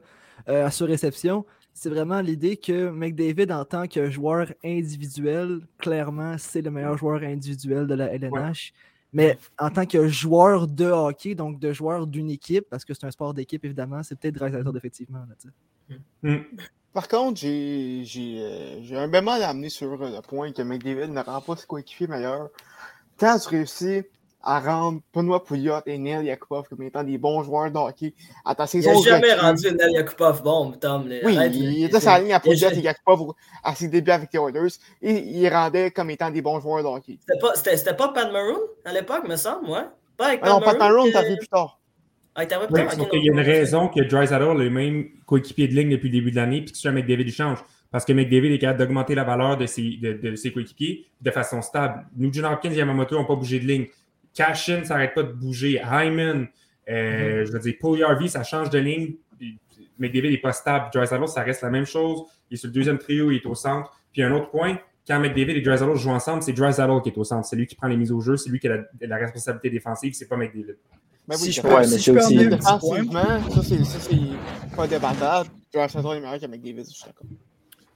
euh, à réception. C'est vraiment l'idée que McDavid, en tant que joueur individuel, clairement, c'est le meilleur joueur individuel de la LNH. Mais en tant que joueur de hockey, donc de joueur d'une équipe, parce que c'est un sport d'équipe, évidemment, c'est peut-être Draisaitl, effectivement. là, tu sais. Par contre, j'ai j'ai, euh, j'ai un bémol à amener sur le point que McDavid ne rend pas ses coéquipiers meilleurs. Quand tu réussis à rendre Benoît Pouliot et Neil Yakupov comme étant des bons joueurs de hockey à ta Il saison n'a jamais recrue- rendu Nel Yakupov bon, Tom. Oui, Arrête, il était sur la ligne à Pouliot et Yakupov à ses débuts avec les Oilers et il les rendait comme étant des bons joueurs de hockey. C'était pas, Pat Maroon à l'époque, me semble, ouais? Pas avec Ah non, Pat Maroon, que- t'as vu plus tard? Ah, il y a une raison que Drysdale a le même coéquipier de ligne depuis le début de l'année, puis que sur McDavid, il change. Parce que McDavid est capable d'augmenter la valeur de ses, de, de ses coéquipiers de façon stable. Nugent Hopkins et Yamamoto n'ont pas bougé de ligne. Cashin, ça n'arrête pas de bouger. Hyman, euh, je veux dire, Paul Harvey, ça change de ligne. McDavid n'est pas stable. Drysdale, ça reste la même chose. Il est sur le deuxième trio, il est au centre. Puis un autre point, quand McDavid et Drysdale jouent ensemble, c'est Drysdale qui est au centre. C'est lui qui prend les mises au jeu, c'est lui qui a la, la responsabilité défensive, c'est pas McDavid. Ben Si oui, je peux- Ouais, mais si c'est je peux aussi- point. Défensivement, ça, c'est ça, c'est pas débattable. Drysdale est meilleur que McDavid, je suis d'accord.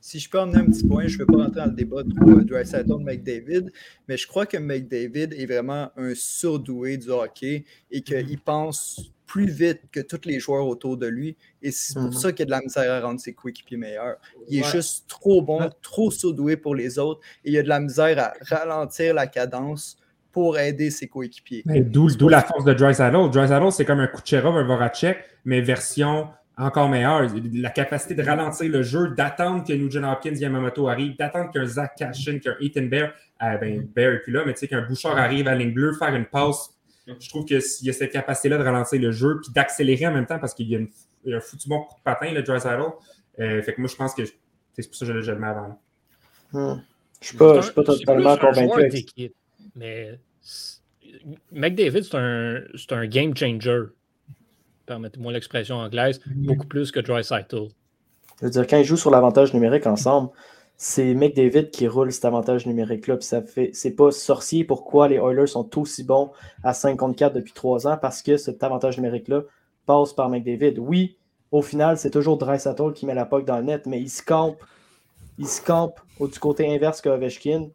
Si je peux emmener un petit point, je ne vais pas rentrer dans le débat euh, Draisaitl McDavid, mais je crois que McDavid est vraiment un surdoué du hockey et qu'il pense plus vite que tous les joueurs autour de lui. Et c'est pour Mhm. ça qu'il a de la misère à rendre ses coéquipiers meilleurs. Il est Ouais. juste trop bon, trop surdoué pour les autres et il a de la misère à ralentir la cadence pour aider ses coéquipiers. D'où la force de Drysdale. Drysdale, c'est comme un Kucherov, un Voracek, mais version encore meilleure. La capacité de ralentir le jeu, d'attendre que Nugent Hopkins, Yamamoto arrive, d'attendre qu'un Zach Cashin, qu'un Ethan Bear, euh, ben, Bear est plus là, mais tu sais, qu'un Bouchard arrive à ligne bleue, faire une passe. Je trouve qu'il y a cette capacité-là de ralentir le jeu, puis d'accélérer en même temps parce qu'il y a un foutu bon coup de patin, le Dreisaitl. Euh, fait que moi, je pense que c'est pour ça que je le mets avant. Hmm. Je suis pas, je suis pas totalement convaincu. Mais McDavid, c'est un, c'est un game changer. Permettez-moi l'expression anglaise, beaucoup plus que Dreisaitl. Je veux dire, quand ils jouent sur l'avantage numérique ensemble, c'est McDavid qui roule cet avantage numérique-là. Puis ça fait, c'est pas sorcier pourquoi les Oilers sont aussi bons à 5 contre 4 depuis 3 ans, parce que cet avantage numérique-là passe par McDavid. Oui, au final, c'est toujours Dreisaitl qui met la poque dans le net, mais il se campe, il se campe du côté inverse que Ovechkin,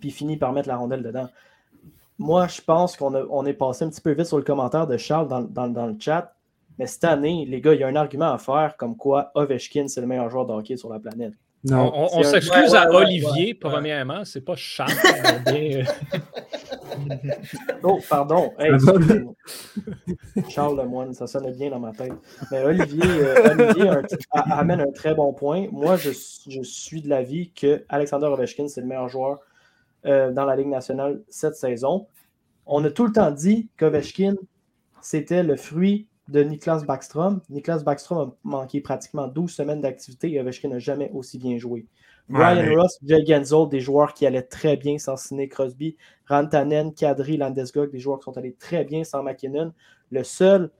puis il finit par mettre la rondelle dedans. Moi, je pense qu'on a- on est passé un petit peu vite sur le commentaire de Charles dans, dans- dans le chat. Mais cette année, les gars, il y a un argument à faire comme quoi Ovechkin, c'est le meilleur joueur de hockey sur la planète. On, on- on C'est un- s'excuse Ouais, à ouais, Olivier, ouais. premièrement. C'est pas Charles. bien, (laughs) Oh, pardon. Hey. (laughs) Charles Lemoine, ça sonnait bien dans ma tête. Mais Olivier, euh, Olivier a un- a- amène un très bon point. Moi, je, je suis de l'avis que Alexander Ovechkin, c'est le meilleur joueur euh, dans la Ligue nationale cette saison. On a tout le temps dit qu'Ovechkin, c'était le fruit de Niklas Backstrom. Niklas Backstrom a manqué pratiquement 12 semaines d'activité et Ovechkin n'a jamais aussi bien joué. Ouais, Ryan mais- Ross, Jay Genzel, des joueurs qui allaient très bien sans Sidney Crosby. Rantanen, Kadri, Landeskog, des joueurs qui sont allés très bien sans McKinnon. Le seul,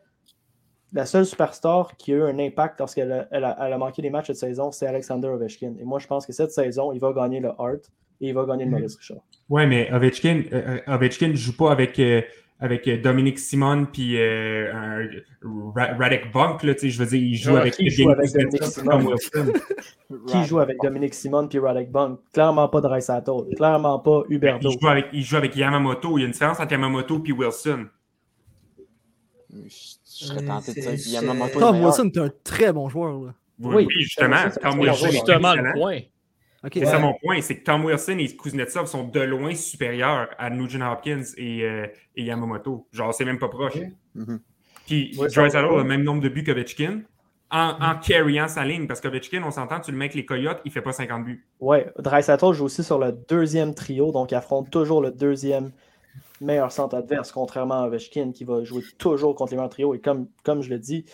la seule superstar qui a eu un impact lorsqu'elle a, elle a- elle a manqué des matchs cette saison, c'est Alexander Ovechkin. Et moi, je pense que cette saison, il va gagner le Hart et il va gagner le Maurice Richard. Ouais, mais Ovechkin euh, euh, Ovechkin ne joue pas avec, euh, avec Dominique Simon puis euh, un Radek Bunk. Là, je veux dire, il joue Ouais, avec qui joue avec Dominique Simon? (laughs) Qui joue avec Dominique Simon puis Radek Bunk? Clairement pas Dreisaitl. Clairement pas Huberto. Il joue, avec, il joue avec Yamamoto. Il y a une différence entre Yamamoto et Wilson. Je, serais tenté de C'est- dire Yamamoto Tom. Wilson est un très bon joueur. Là. Oui, Oui, oui, justement. Tom Wilson. justement le point. C'est ça mon point, c'est que Tom Wilson et Kuznetsov sont de loin supérieurs à Nugent Hopkins et, euh, et Yamamoto. Genre, c'est même pas proche. Mhm. Puis Ouais, a le même nombre de buts qu'Ovechkin en, en carryant sa ligne. Parce qu'Ovechkin, on s'entend, tu le mets avec les Coyotes, il fait pas 50 buts. Ouais, Dreisaitl joue aussi sur le deuxième trio, donc il affronte toujours le deuxième meilleur centre adverse, contrairement à Ovechkin qui va jouer toujours contre les meilleurs trios. Et comme, comme je le dis,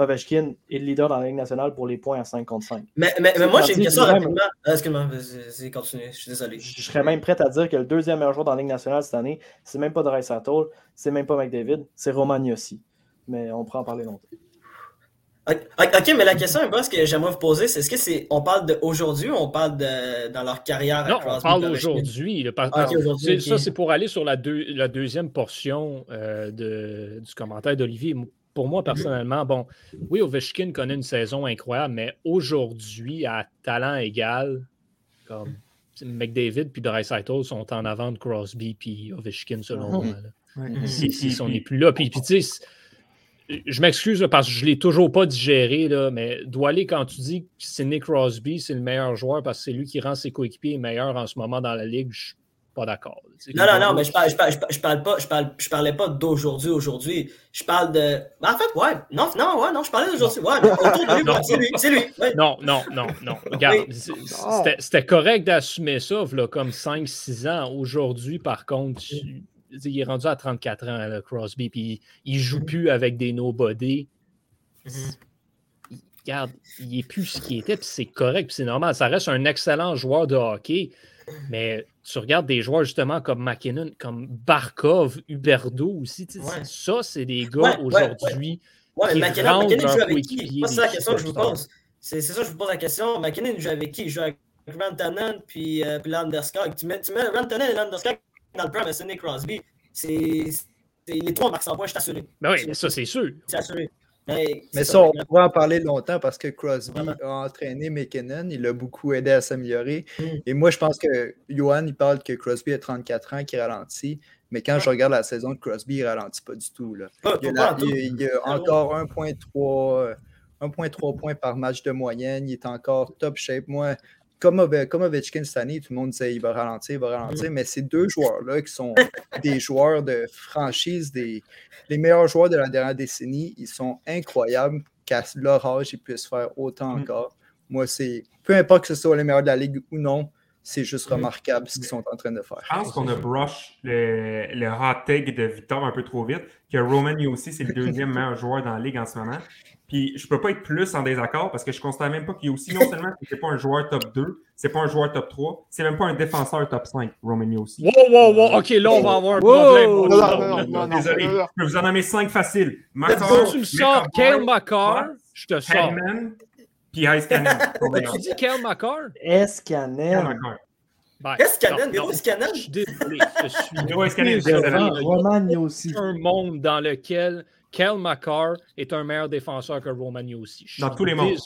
Ovechkin est le leader dans la Ligue nationale pour les points à 5 contre 5. Mais, mais, mais moi, j'ai une question rapidement. Ah, Excuse-moi, vas-y, vas-y, continue. Je suis désolé. Je serais même prêt à dire que le deuxième meilleur joueur dans la Ligue nationale cette année, c'est même pas Dreisaitl, c'est même pas McDavid, c'est Roman Yossi. Mais on pourra en parler longtemps. Ok, mais la question un peu, ce que j'aimerais vous poser, c'est est-ce que c'est on parle d'aujourd'hui ou on parle de dans leur carrière à Non, on Crosby, parle d'aujourd'hui. Ah, ok, aujourd'hui, c'est- ok. Ça, c'est pour aller sur la, deux- la deuxième portion euh, de- du commentaire d'Olivier. Pour moi, personnellement, bon, oui, Ovechkin connaît une saison incroyable, mais aujourd'hui, à talent égal, comme McDavid puis Dreisaitl sont en avant de Crosby puis Ovechkin, selon moi. là. Mhm. Si, si, si on n'est plus là. Puis, puis, tu sais, je m'excuse parce que je ne l'ai toujours pas digéré, là, mais Doualé, quand tu dis que c'est Nick Crosby, c'est le meilleur joueur parce que c'est lui qui rend ses coéquipiers meilleurs en ce moment dans la ligue, je pas d'accord. Non, non, non, mais je parle, je parle, je parle, pas, je parle, je parlais pas d'aujourd'hui, aujourd'hui. Je parle de. Ben, en fait, ouais, non, non, ouais, non, je parlais d'aujourd'hui. Ouais, autour de lui, Non. ouais, c'est lui, c'est lui. ouais. Non, non, non, non. (laughs) Regarde, Oui. c'était- correct d'assumer ça, là, comme 5-6 ans. Aujourd'hui, par contre, tu- il est rendu à 34 ans, là, Crosby, puis il joue plus avec des nobody. Mhm. Il- Regarde, il n'est plus ce qu'il était, puis c'est correct, puis c'est normal. Ça reste un excellent joueur de hockey, mais tu regardes des joueurs justement comme McKinnon, comme Barkov, Huberdo aussi. tu sais, Ouais. Ça, c'est des gars Ouais, ouais, aujourd'hui. Ouais, qui McKinnon, joue avec qui? c'est des la question que je vous pose. C'est c'est ça que je vous pose la question. McKinnon joue avec qui? Il joue avec Rantanen puis, euh, puis Landeskog. Tu mets, tu mets Rantanen et Landeskog dans le prime à Sidney Crosby. C'est c'est- les trois marquent 100 points, je t'assure. Ben oui, ça, c'est sûr. C'est assuré. Mais, ça, on pourrait en parler longtemps parce que Crosby Vraiment. a entraîné McKinnon, il l'a beaucoup aidé à s'améliorer. Mm. Et moi, je pense que Johan, il parle que Crosby a 34 ans, qu'il ralentit. Mais quand je regarde la saison de Crosby, il ralentit pas du tout. Là. Pas- Il y a, la- il a- il y a encore 1,3 euh, 1,3 points par match de moyenne. Il est encore top shape. Moi, comme, Ove- comme Ovechkin cette année, tout le monde disait il va ralentir, il va ralentir. Mais ces deux joueurs-là qui sont (laughs) des joueurs de franchise, des, les meilleurs joueurs de la dernière décennie, ils sont incroyables qu'à leur âge, ils puissent faire autant Mm. encore. Moi, c'est peu importe que ce soit les meilleurs de la ligue ou non, c'est juste remarquable ce qu'ils sont en train de faire. Je pense qu'on a brush le, le hot take de Victor un peu trop vite, que Roman aussi, c'est le (laughs) deuxième meilleur joueur dans la ligue en ce moment. Puis je peux pas être plus en désaccord parce que je constate même pas qu'il y a aussi, non seulement que c'est pas un joueur top 2, c'est pas un joueur top 3, c'est même pas un défenseur top 5, Roman aussi. Wow, wow, wow. OK, là, on va avoir un problème. Non, non, non, Désolé, je peux vous en nommer 5 faciles. Makar, tu me sors Kale McCarr, je te sors. Hedman, puis Ice Cannon. (laughs) Tu dis Kale McCarr? Ben, Qu'est-ce Canon? non, Véro, Canon? Je suis désolé. Je suis Véro Escanen, c'est désolé. excellent. Roman aussi. un monde dans lequel Kel McCarr est un meilleur défenseur que Roman aussi. Je suis Dans tous les mondes.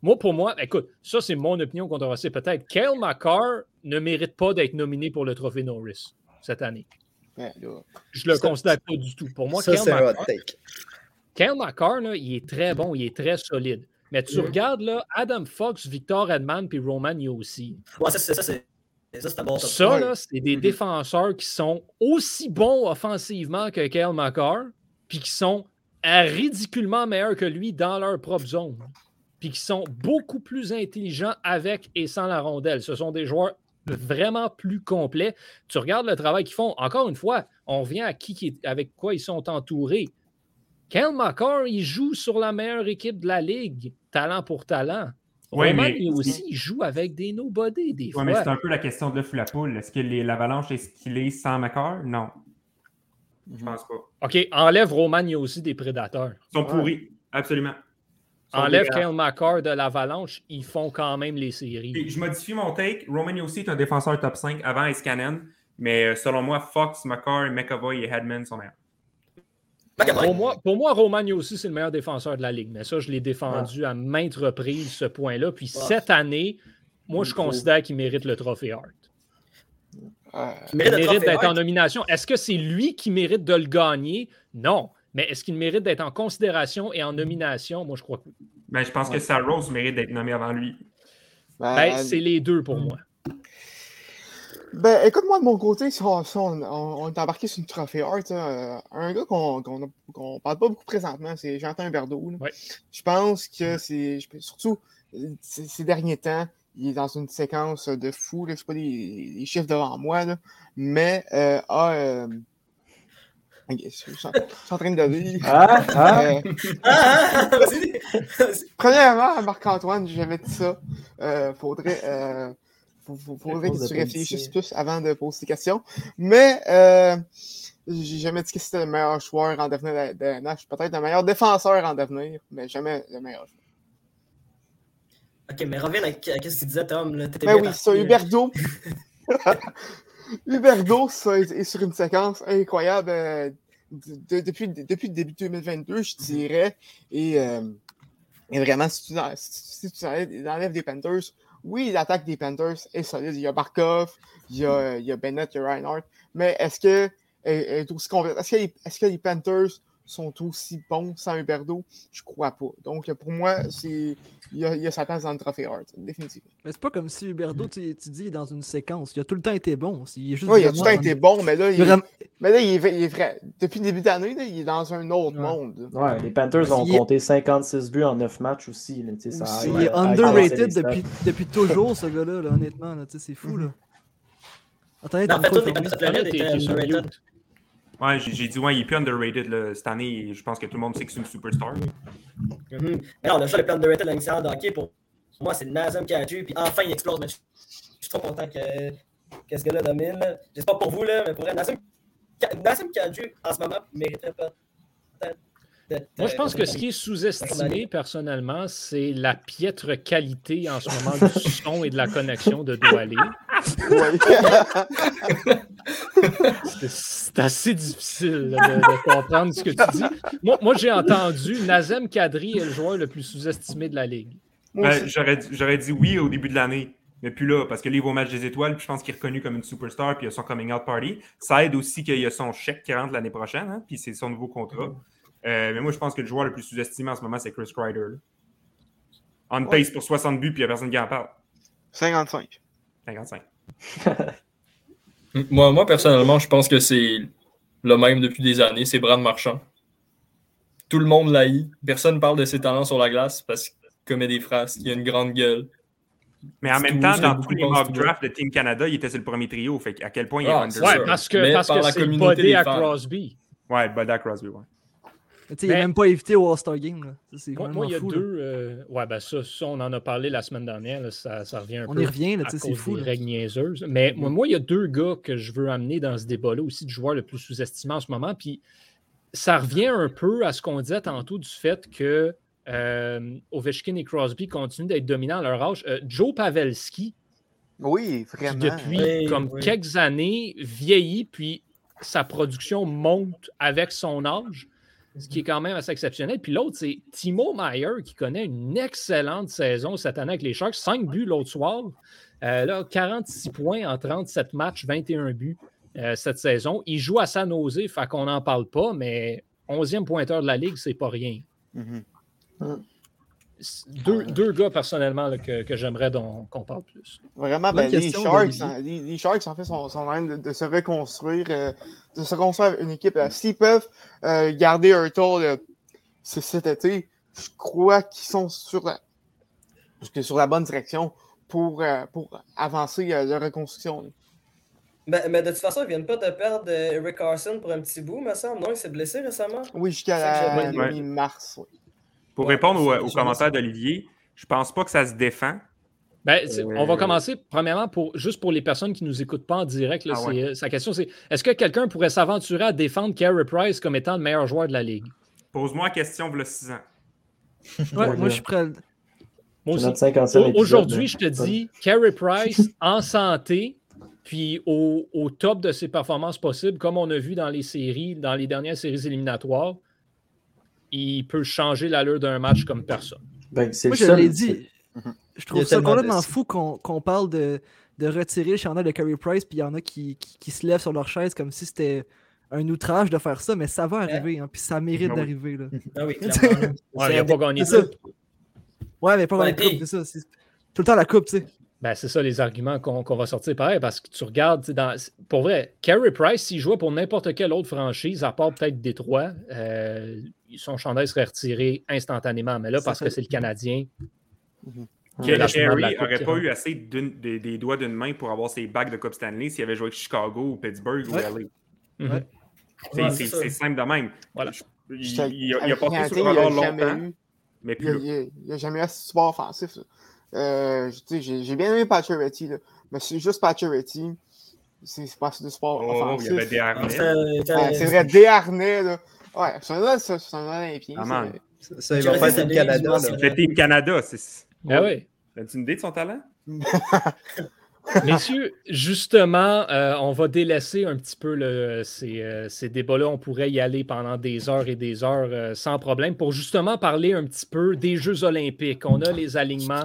Moi, pour moi, écoute, ça, c'est mon opinion controversée. Peut-être Kel McCarr ne mérite pas d'être nominé pour le trophée Norris cette année. Ouais. Je le Ça- considère pas du tout. Pour moi, ça, Kel c'est un hot McCarr, take. Kyle McCarr, là, il est très bon, il est très solide. Mais tu regardes là, Adam Fox, Victor Edman puis Roman aussi. Ouais, ça, c'est ça, c'est ça, c'est un bon. Ça, là, c'est des défenseurs qui sont aussi bons offensivement que Kyle McCarr, puis qui sont euh, ridiculement meilleurs que lui dans leur propre zone. Puis qui sont beaucoup plus intelligents avec et sans la rondelle. Ce sont des joueurs vraiment plus complets. Tu regardes le travail qu'ils font. Encore une fois, on revient à qui, qui avec quoi ils sont entourés. Kyle McCarr, il joue sur la meilleure équipe de la ligue, talent pour talent. Oui, Roman, mais- lui aussi, il joue avec des nobody des Ouais, fois. mais c'est un peu la question de l'œuf ou la poule. Est-ce que l'avalanche est ce qu'il est sans Makar? Non. Je pense pas. OK, enlève Roman, il y a aussi des prédateurs. Ils sont pourris. Absolument. Sont Enlève. Kyle McCarr de l'Avalanche, ils font quand même les séries. Et Je modifie mon take. Roman aussi est un défenseur top 5 avant Iskanen. Mais euh, selon moi, Fox, McCarr, McAvoy et Hedman sont meilleurs. Pour moi, pour moi, Roman aussi, c'est le meilleur défenseur de la Ligue. Mais ça, je l'ai défendu à maintes reprises, ce point-là. Puis cette année, moi, je considère qu'il mérite le trophée Hart. Euh, mérite le mérite d'être en Hart. nomination. Est-ce que c'est lui qui mérite de le gagner? Non. Mais est-ce qu'il mérite d'être en considération et en nomination? Moi, je crois que oui. Ben, je pense que Sarah Rose mérite d'être nommé avant lui. ben, Ben, c'est les deux pour moi. Ben, écoute, moi, de mon côté, si on, si on- on- on est embarqué sur une trophée art, là, euh, un gars qu'on qu'on parle pas beaucoup présentement, c'est Jonathan Berdo. Ouais. Je pense que c'est. Surtout, euh, ces derniers temps, il est dans une séquence de fou. Je sais pas les, les chiffres devant moi, là, mais euh, a. euh, je suis je suis en train de lire. Ah, ah. Euh, Ah, ah. (laughs) Premièrement, Marc-Antoine, j'avais dit ça. Euh, faudrait, euh, faudrait que tu réfléchisses plus avant de poser des questions. Mais euh, j'ai jamais dit que c'était le meilleur joueur en devenir de, de NH. Peut-être le meilleur défenseur en devenir, mais jamais le meilleur joueur. Ok, mais reviens à, à ce qu'il disait, Tom. Là. Bien oui, là. Huberdo. (laughs) (laughs) Huberdo, ça, est, sur une séquence incroyable euh, de- de- depuis, depuis le début 2022, je dirais. Et, euh, et vraiment, si tu, si tu enlèves enlèves des Panthers, oui, l'attaque des Panthers est solide. Il y a Barkov, il y a, il y a Bennett, il y a Reinhardt. Mais est-ce que est aussi que, est-ce que les Panthers sont aussi bons sans Huberdo? Je crois pas. Donc, pour moi, c'est il y a, il y a sa place dans le trophée Hart, définitivement. Mais c'est pas comme si Huberdo, tu, tu dis, est dans une séquence. Il a tout le temps été bon. Il est juste Oui, il a tout le temps été bon, mais là, il, il est vraiment- mais là, il est, vrai- il est vrai. Depuis le début d'année, là, il est dans un autre Ouais. monde. Ouais, les Panthers ont est- compté 56 buts en 9 matchs aussi. là, tu sais, ça Aussi. Il est underrated depuis, depuis toujours, ce gars-là, là, honnêtement. là, tu sais, c'est fou. Là. (laughs) Attendez, Non, en fait, Floride était underrated. Ouais, j'ai dit, ouais, il est plus underrated là, cette année. Je pense que tout le monde sait que c'est une superstar. Mhm. Mais non, le choix le plus underrated mission de hockey, pour moi, c'est Nazem Kadri, puis enfin, il explose. Mais je je suis trop content que, que ce gars-là domine. là. Je sais pas pour vous, là, mais pour vrai, Nazem, Nazem Kadri, en ce moment, mériterait pas Moi, je pense que ce qui est sous-estimé, personnellement, c'est la piètre qualité en ce moment du son et de la connexion de Doualé. Ouais. C'est- assez difficile de, de comprendre ce que tu dis. Moi, moi j'ai entendu Nazem Kadri est le joueur le plus sous-estimé de la Ligue. Ben. J'aurais dit oui au début de l'année, mais plus là, parce que va au match des étoiles, puis je pense qu'il est reconnu comme une superstar, puis il a son coming out party. Ça aide aussi qu'il y a son chèque qui rentre l'année prochaine, hein, puis c'est son nouveau contrat. Euh, mais moi, je pense que le joueur le plus sous-estimé en ce moment, c'est Chris Kreider. là. On pace pour 60 buts, puis il n'y a personne qui en parle. 55. 55. (laughs) Moi, moi, personnellement, je pense que c'est le même depuis des années. C'est Brad Marchand. Tout le monde l'haït. Personne ne parle de ses talents sur la glace parce qu'il commet des phrases, qu'il a une grande gueule. Mais en même temps, dans tous les mock drafts de Team Canada, il était sur le premier trio. Fait à quel point il est Ah, under. c'est Ouais, parce que, parce par que la c'est bodé des à. Crosby. Ouais, Bodak Crosby, ouais. Il n'a Mais- même pas évité au All-Star Game. là. Ça, C'est Moi, il y a fou, deux. euh, ouais, ben ça, ça, on en a parlé la semaine dernière. là, ça, ça revient un On peu. y revient, là, c'est cause fou. des règles niaiseuses. Mais moi, moi, il y a deux gars que je veux amener dans ce débat-là aussi, du joueur le plus sous-estimé en ce moment. Puis ça revient un peu à ce qu'on disait tantôt du fait que euh, Ovechkin et Crosby continuent d'être dominants à leur âge. Euh, Joe Pavelski, Oui, qui depuis Oui, comme oui. quelques années vieillit, puis sa production monte avec son âge, ce qui est quand même assez exceptionnel. Puis l'autre, c'est Timo Meyer, qui connaît une excellente saison cette année avec les Sharks. 5 buts l'autre soir. Euh, là, 46 points en 37 matchs, 21 buts euh, cette saison. Il joue à San Jose, fait qu'on n'en parle pas, mais 11e pointeur de la Ligue, c'est pas rien. Mhm. Deux, deux gars, personnellement, là, que, que j'aimerais qu'on parle plus. Vraiment, ben, les, Sharks, Olivier. hein, les, les Sharks, en fait, sont, sont en train de, de se reconstruire, euh, de se reconstruire une équipe. Euh, S'ils peuvent euh, garder euh, c- cet été, je crois qu'ils sont sur la, parce que sur la bonne direction pour, euh, pour avancer euh, leur reconstruction. là. Mais, mais de toute façon, ils viennent pas de perdre Eric Carson pour un petit bout, me semble. Non, il s'est blessé récemment. Oui, jusqu'à la mi-mars. oui. Pour Ouais, répondre au, c'est- au je commentaire pense- d'Olivier, je pense pas que ça se défend. Ben, Euh, On va commencer, premièrement, pour, juste pour les personnes qui ne nous écoutent pas en direct. là, Ah ouais. euh, Sa question, c'est est-ce que quelqu'un pourrait s'aventurer à défendre Carey Price comme étant le meilleur joueur de la Ligue? Pose-moi la question, voilà 6 ans. Ouais, moi, je suis prêt. à- Moi C'est aussi. notre 50e Au- épisode, Aujourd'hui, je te dis, Carey Price (laughs) en santé, puis au, au top de ses performances possibles, comme on a vu dans les séries, dans les dernières séries éliminatoires, il peut changer l'allure d'un match comme personne. Ben, c'est Moi, je l'ai dit. Je trouve a ça complètement de- fou qu'on parle de, de retirer le chandail de Carey Price, puis il y en a qui, qui, qui se lèvent sur leur chaise comme si c'était un outrage de faire ça, mais ça va arriver, hein, puis ça mérite Ah oui. d'arriver. là. Ah oui, clairement. Ouais, il n'a pas gagné ça. Ouais, mais pas Ouais, la coupe, c'est ça. Tout le temps la coupe, tu sais. Ben, c'est ça les arguments qu'on va sortir pareil, parce que tu regardes, dans, pour vrai, Carey Price, s'il jouait pour n'importe quelle autre franchise, à part peut-être Détroit, euh, son chandail serait retiré instantanément. Mais là, parce ça. que c'est le Canadien. Jerry coupe n'aurait pas eu assez des, des doigts d'une main pour avoir ses bagues de Coupe Stanley s'il avait joué avec Chicago ou Pittsburgh ou. LA. Mhm. Ouais. C'est- Ouais, ça. simple de même. Voilà. Il, il a, il a porté sur le il y a radar jamais longtemps, eu- mais Il n'y a, jamais eu assez de support offensif. là. Euh, J'ai bien aimé Pacioretty, là, mais c'est juste Pacioretty. C'est c'est pas de support Oh, il y offensif. avait des harnais. Ça- Ouais, c'est vrai, des harnais. Là. Ouais, c'est un, c'est c'est un Olympien. Ah, c'est man. vrai. Ça, ça, il va faire ça du dès Canada. dimanche, là. c'est Le Team Canada, c'est. Ah oui. As-tu une idée de son talent? (laughs) Messieurs, justement, euh, on va délaisser un petit peu euh, ces débats-là. On pourrait y aller pendant des heures et des heures euh, sans problème pour justement parler un petit peu des Jeux olympiques. On a les alignements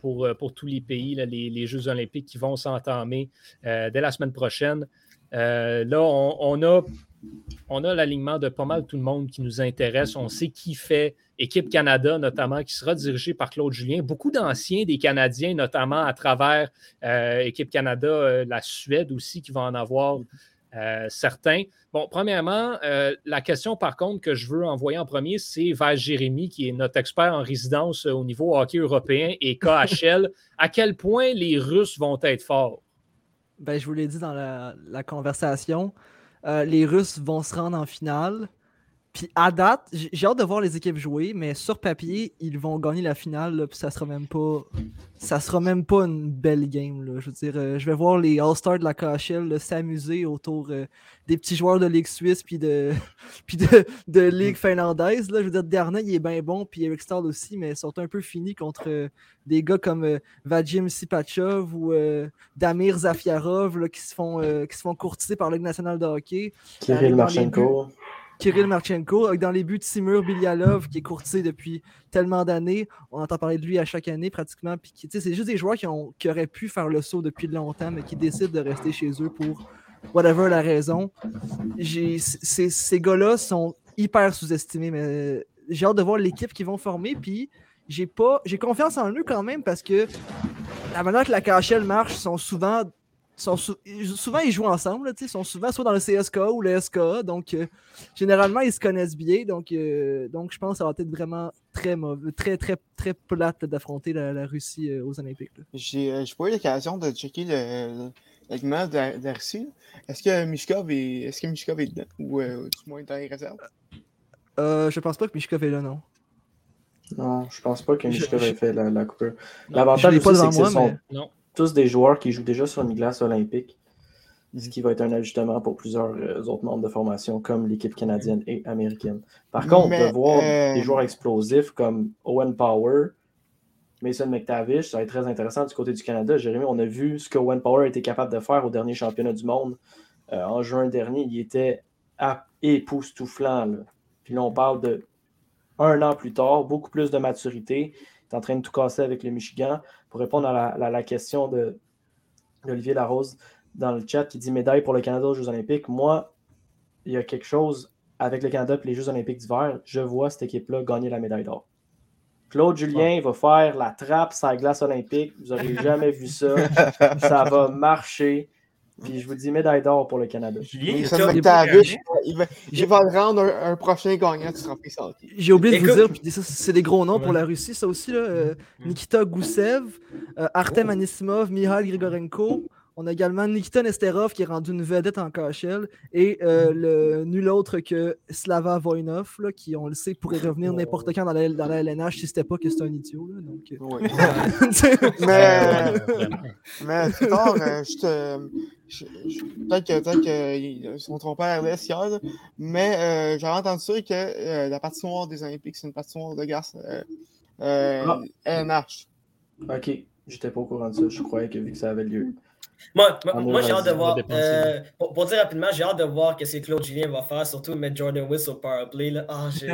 pour, tous les pays, les, Jeux olympiques qui vont s'entamer dès la semaine prochaine. Là, on a, on a l'alignement de pas mal tout le monde qui nous intéresse. On sait qui fait Équipe Canada, notamment, qui sera dirigée par Claude Julien. Beaucoup d'anciens des Canadiens, notamment à travers euh, Équipe Canada, euh, la Suède aussi, qui va en avoir euh, certains. Bon, premièrement, la question par contre que je veux envoyer en premier, c'est vers Jérémy, qui est notre expert en résidence au niveau hockey européen et KHL. (laughs) à quel point les Russes vont être forts? Ben, je vous l'ai dit dans la, la conversation, les Russes vont se rendre en finale. Puis à date, j'ai hâte de voir les équipes jouer, mais sur papier, ils vont gagner la finale. là, puis ça sera même pas, ça sera même pas une belle game. là. Je veux dire, euh, je vais voir les All-Stars de la KHL s'amuser autour euh, des petits joueurs de Ligue suisse puis de, (laughs) puis de, de Ligue finlandaise. Là. Je veux dire, Darnay, il est bien bon, puis Eric Stahl aussi, mais ils sont un peu finis contre euh, des gars comme Vadim Sipachov ou Damir Zafiarov là, qui, se font, qui se font courtiser par la Ligue nationale de hockey. Kirill Marchenko. Kirill Marchenko, dans les buts Timur Bilyalov, qui est courtisé depuis tellement d'années. On entend parler de lui à chaque année pratiquement. Puis c'est juste des joueurs qui, ont, qui auraient pu faire le saut depuis longtemps, mais qui décident de rester chez eux pour whatever la raison. Ces gars-là sont hyper sous-estimés, mais j'ai hâte de voir l'équipe qu'ils vont former. Puis j'ai j'ai confiance en eux quand même parce que la manière que la KHL marche sont souvent sont sou- souvent ils jouent ensemble, là, tu sais, ils sont souvent soit dans le CSKA ou le SKA, donc euh, généralement ils se connaissent bien, donc, euh, donc je pense que ça va être vraiment très mauvais, très très très plate d'affronter la, la Russie euh, aux Olympiques. J'ai euh, j'ai pas eu l'occasion de checker le, l'alignement de, la- de la Russie. Est-ce que Mishkov est, est, que Mishkov est dedans ou euh, du moins dans les réserves? Euh, je pense pas que Mishkov est là, non. Non, je pense pas que Mishkov ait fait la, la coupure. L'avantage c'est que ce moi, sont mais- Non. Tous des joueurs qui jouent déjà sur une glace olympique, ce qui va être un ajustement pour plusieurs euh, autres membres de formation, comme l'équipe canadienne et américaine. Par contre, Mais, de voir euh, des joueurs explosifs comme Owen Power, Mason McTavish, ça va être très intéressant du côté du Canada. Jérémy, on a vu ce que Owen Power était capable de faire au dernier championnat du monde. Euh, en juin dernier, il était à- époustouflant. là. Puis là, on parle de un an plus tard, beaucoup plus de maturité. Il est en train de tout casser avec le Michigan. Pour répondre à la, question de d'Olivier Larose dans le chat qui dit médaille pour le Canada aux Jeux Olympiques. Moi, il y a quelque chose avec le Canada et les Jeux Olympiques d'hiver. Je vois cette équipe-là gagner la médaille d'or. Claude Julien va faire la trappe sur la glace olympique. Vous n'aurez jamais vu ça. (laughs) Ça va marcher. Puis je vous dis médaille d'or pour le Canada. Julien, Mais il ça a- McTavish, il va, il va le rendre un, un prochain gagnant du trophée Salty. J'ai oublié de vous dire, puis ça, c'est des gros noms pour la Russie, ça aussi. Là, euh, Nikita Goussev, euh, Artem Anisimov, Mihail Grigorenko. On a également Nikita Nesterov qui est rendu une vedette en KHL et euh, le, nul autre que Slava Voinov, là, qui, on le sait, pourrait revenir (laughs) n'importe quand dans la, dans la LNH si c'était pas que c'est un idiot. Là, donc, euh, Oui. (laughs) Mais, Vraiment. mais plus tard, euh, je te. Peut-être que, peut-être qu'ils sont trompés à RDS hier, mais euh, j'avais entendu ça que euh, la patinoire des Olympiques, c'est une patinoire de glace euh, euh, Ah. LNH. Ok, j'étais pas au courant de ça. Je croyais que vu que ça avait lieu. Moi, moi, moi, j'ai hâte de voir. euh, pour, pour dire rapidement, j'ai hâte de voir ce que Claude Julien va faire, surtout mettre Jordan Wiss au powerplay. Là. Ah, j'ai.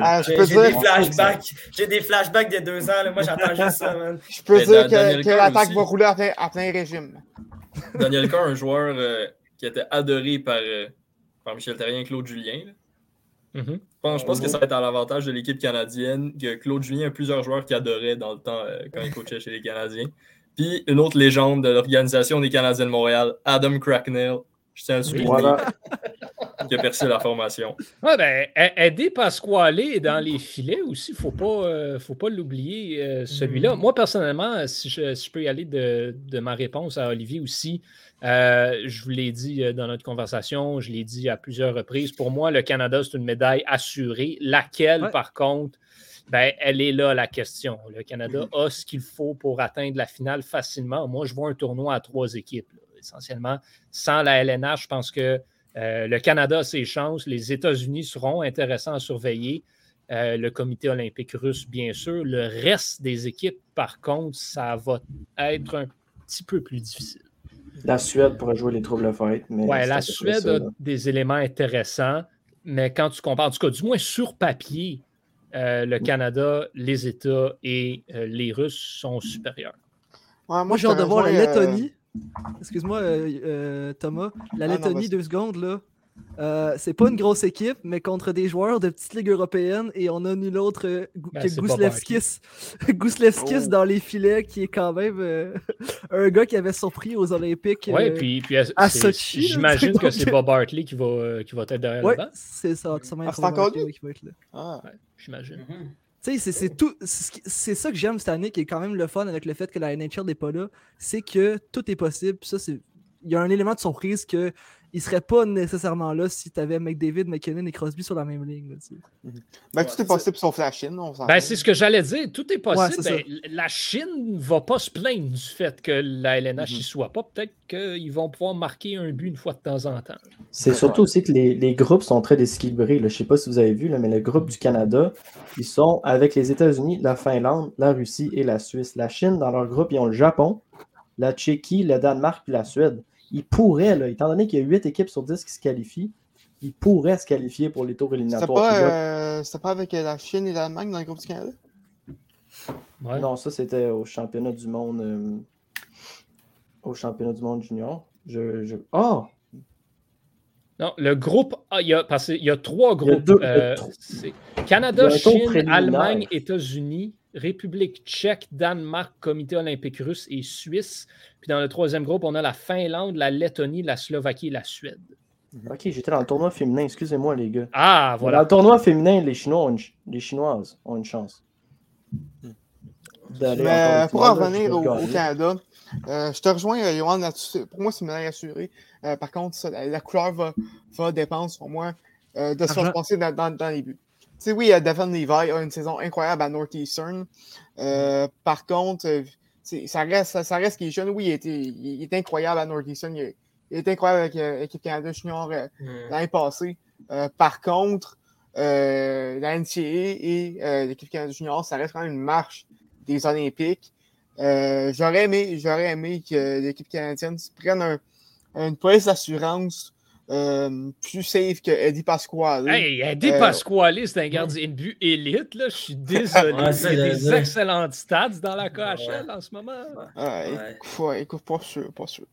Ah, des flashbacks. J'ai des flashbacks des deux ans. Là. Moi, j'attends (laughs) juste ça, man. je peux Mais dire Da- que, l'attaque va rouler à plein, à plein régime. (laughs) Daniel Carr, un joueur euh, qui était adoré par, euh, par Michel Terrien et Claude Julien. Mhm. Je pense, je pense que ça va être à l'avantage de l'équipe canadienne que Claude Julien a plusieurs joueurs qu'il adorait dans le temps euh, quand il coachait chez les Canadiens. Puis une autre légende de l'organisation des Canadiens de Montréal, Adam Cracknell, je tiens à le souligner, Voilà. (laughs) qui a percé la formation. Ouais, ben, aider Pasquale dans les filets aussi, il ne faut pas, euh, faut pas l'oublier, euh, celui-là. Moi, personnellement, si je, si je peux y aller de, de ma réponse à Olivier aussi, euh, je vous l'ai dit dans notre conversation, je l'ai dit à plusieurs reprises. Pour moi, le Canada, c'est une médaille assurée. Laquelle, Ouais. par contre, ben, elle est là la question. Le Canada a ce qu'il faut pour atteindre la finale facilement. Moi, je vois un tournoi à trois équipes, là, essentiellement. Sans la LNH, je pense que euh, le Canada a ses chances. Les États-Unis seront intéressants à surveiller. Euh, le comité olympique russe, bien sûr. Le reste des équipes, par contre, ça va être un petit peu plus difficile. La Suède pourrait jouer les troubles fêtes. Mais Ouais, la Suède ça, a des éléments intéressants, mais quand tu compares, en tout cas, du moins sur papier, euh, le Canada, les États et euh, les Russes sont supérieurs. Ouais, Moi, j'ai je hâte te de voir la euh, Lettonie. Excuse-moi, Thomas. La Ah, non, Lettonie, deux secondes, là. Euh, c'est pas une grosse équipe, mais contre des joueurs de petite ligue européenne, et on a nul autre euh, Ben, que c'est Gouslevskis. (laughs) Gouslevskis Oh. dans les filets, qui est quand même euh, (laughs) un gars qui avait surpris aux Olympiques. Oui, euh, puis, puis à c'est- Sochi, là, j'imagine que (laughs) c'est Bob Hartley qui va, qui va être derrière Ouais, le banc. c'est ça. Ça va Ah, être c'est encore lui? qui va être là. Ah. J'imagine. Mhm. Tu sais, c'est- c'est tout. C'est c'est ça que j'aime cette année, qui est quand même le fun avec le fait que la NHL n'est pas là. C'est que tout est possible. Ça, c'est. Il y a un élément de surprise que il serait pas nécessairement là si tu avais McDavid, McKinnon et Crosby sur la même ligne. là, tu sais. Ben, Ouais, tout est possible sauf la Chine. Ben, c'est ce que j'allais dire. Tout est possible. Ben, la Chine ne va pas se plaindre du fait que la LNH Mhm. n'y soit pas. Peut-être qu'ils vont pouvoir marquer un but une fois de temps en temps. C'est surtout aussi que les, les groupes sont très déséquilibrés. Je ne sais pas si vous avez vu, là, mais le groupe du Canada, ils sont avec les États-Unis, la Finlande, la Russie et la Suisse. La Chine, dans leur groupe, ils ont le Japon, la Tchéquie, le Danemark puis la Suède. Ils pourraient, là, étant donné qu'il y a 8 équipes sur 10 qui se qualifient, ils pourraient se qualifier pour les tours éliminatoires. Pas, euh, c'était pas avec la Chine et l'Allemagne dans le groupe du Canada? Ouais. Non, ça c'était au championnat du monde. euh, au championnat du monde junior. Je, je... Oh! Non, le groupe, ah, il y a, parce qu'il y a trois Il y a groupes. deux- il euh, trois- il y Canada, Chine. Allemagne, États-Unis. République tchèque, Danemark, Comité olympique russe et Suisse. Puis dans le troisième groupe, on a la Finlande, la Lettonie, la Slovaquie et la Suède. Ok, j'étais dans le tournoi féminin, excusez-moi les gars. Ah, Dans voilà. le tournoi féminin, les, Chinois ont une les Chinoises ont une chance. Mais pour en revenir au. Canada, euh, je te rejoins, euh, Johan, là-dessus. Pour moi, c'est une médaille assurée. Euh, par contre, ça, la, la couleur va, va dépendre, sur moi, euh, de ce Argent. se passer dans, dans- dans les buts. Tu sais, oui, euh, Devon Levi a une saison incroyable à Northeastern. Euh, par contre, euh, ça reste, ça, reste qu'il est jeune. Oui, il était, il est incroyable à Northeastern. Il, il est incroyable avec euh, l'équipe Canada Junior l'année passée. Euh, par contre, euh, la NCAA et l'équipe Canada Junior, ça reste quand même une marche des Olympiques. Euh, j'aurais aimé, j'aurais aimé que l'équipe canadienne prenne un- une police d'assurance euh, plus safe que Eddie Pasquale. Hey, Eddie Euh, Pasquale, c'est un gardien de but élite. Là. Je suis (laughs) désolé. Ouais, il y a c'est- des excellentes stats dans la KHL en ce moment. Ah, Ouais. écoute, ouais, écoute, pas sûr, pas sûr.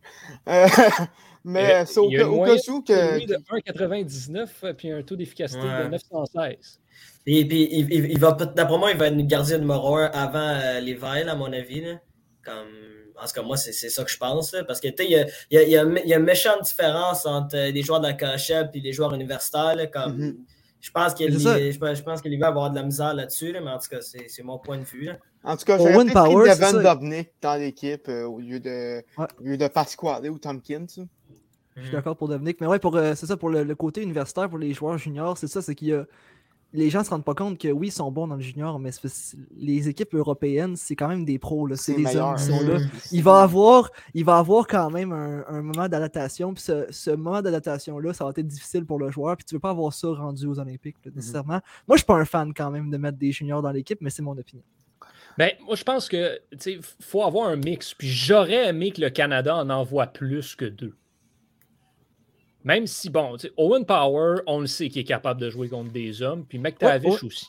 Euh, (laughs) mais c'est au, cas- où de que. 1,99 euh, puis un taux d'efficacité Ouais. de 916. Et puis, il, il- il va, d'après moi, il va être une gardien numéro un avant euh, Levi, à mon avis. là. Comme, en tout cas, moi, c'est c'est ça que je pense. là. parce que, tu sais, il y a, il y a- il y a y a une méchante différence entre euh, les joueurs de la KHL et les joueurs universitaires. là, comme, Mhm. Je pense ça. je pense, je Levi va avoir de la misère là-dessus, là, mais en tout cas, c'est c'est mon point de vue. là. En tout cas, Owen Power, pris c'est Devin ça. Dubnik dans l'équipe euh, au lieu de, Ouais. au lieu de Pasquale ou Tompkins. Je suis d'accord pour Dominique. Mais ouais, pour, euh, c'est ça, pour le, le côté universitaire, pour les joueurs juniors, c'est ça, c'est qu'il y a. Les gens se rendent pas compte que oui, ils sont bons dans le junior, mais les équipes européennes, c'est quand même des pros. là. C'est des meilleur. hommes qui sont là. Mhm. Il va avoir, il va avoir quand même un, un moment d'adaptation. Puis ce, ce moment d'adaptation-là, ça va être difficile pour le joueur. Puis tu veux pas avoir ça rendu aux Olympiques, là, nécessairement. Moi, je suis pas un fan quand même de mettre des juniors dans l'équipe, mais c'est mon opinion. Ben, moi, je pense que tu sais, faut avoir un mix. Puis j'aurais aimé que le Canada en envoie plus que deux. Même si, bon, Owen Power, on le sait qu'il est capable de jouer contre des hommes, puis McTavish Ouais, ouais. aussi.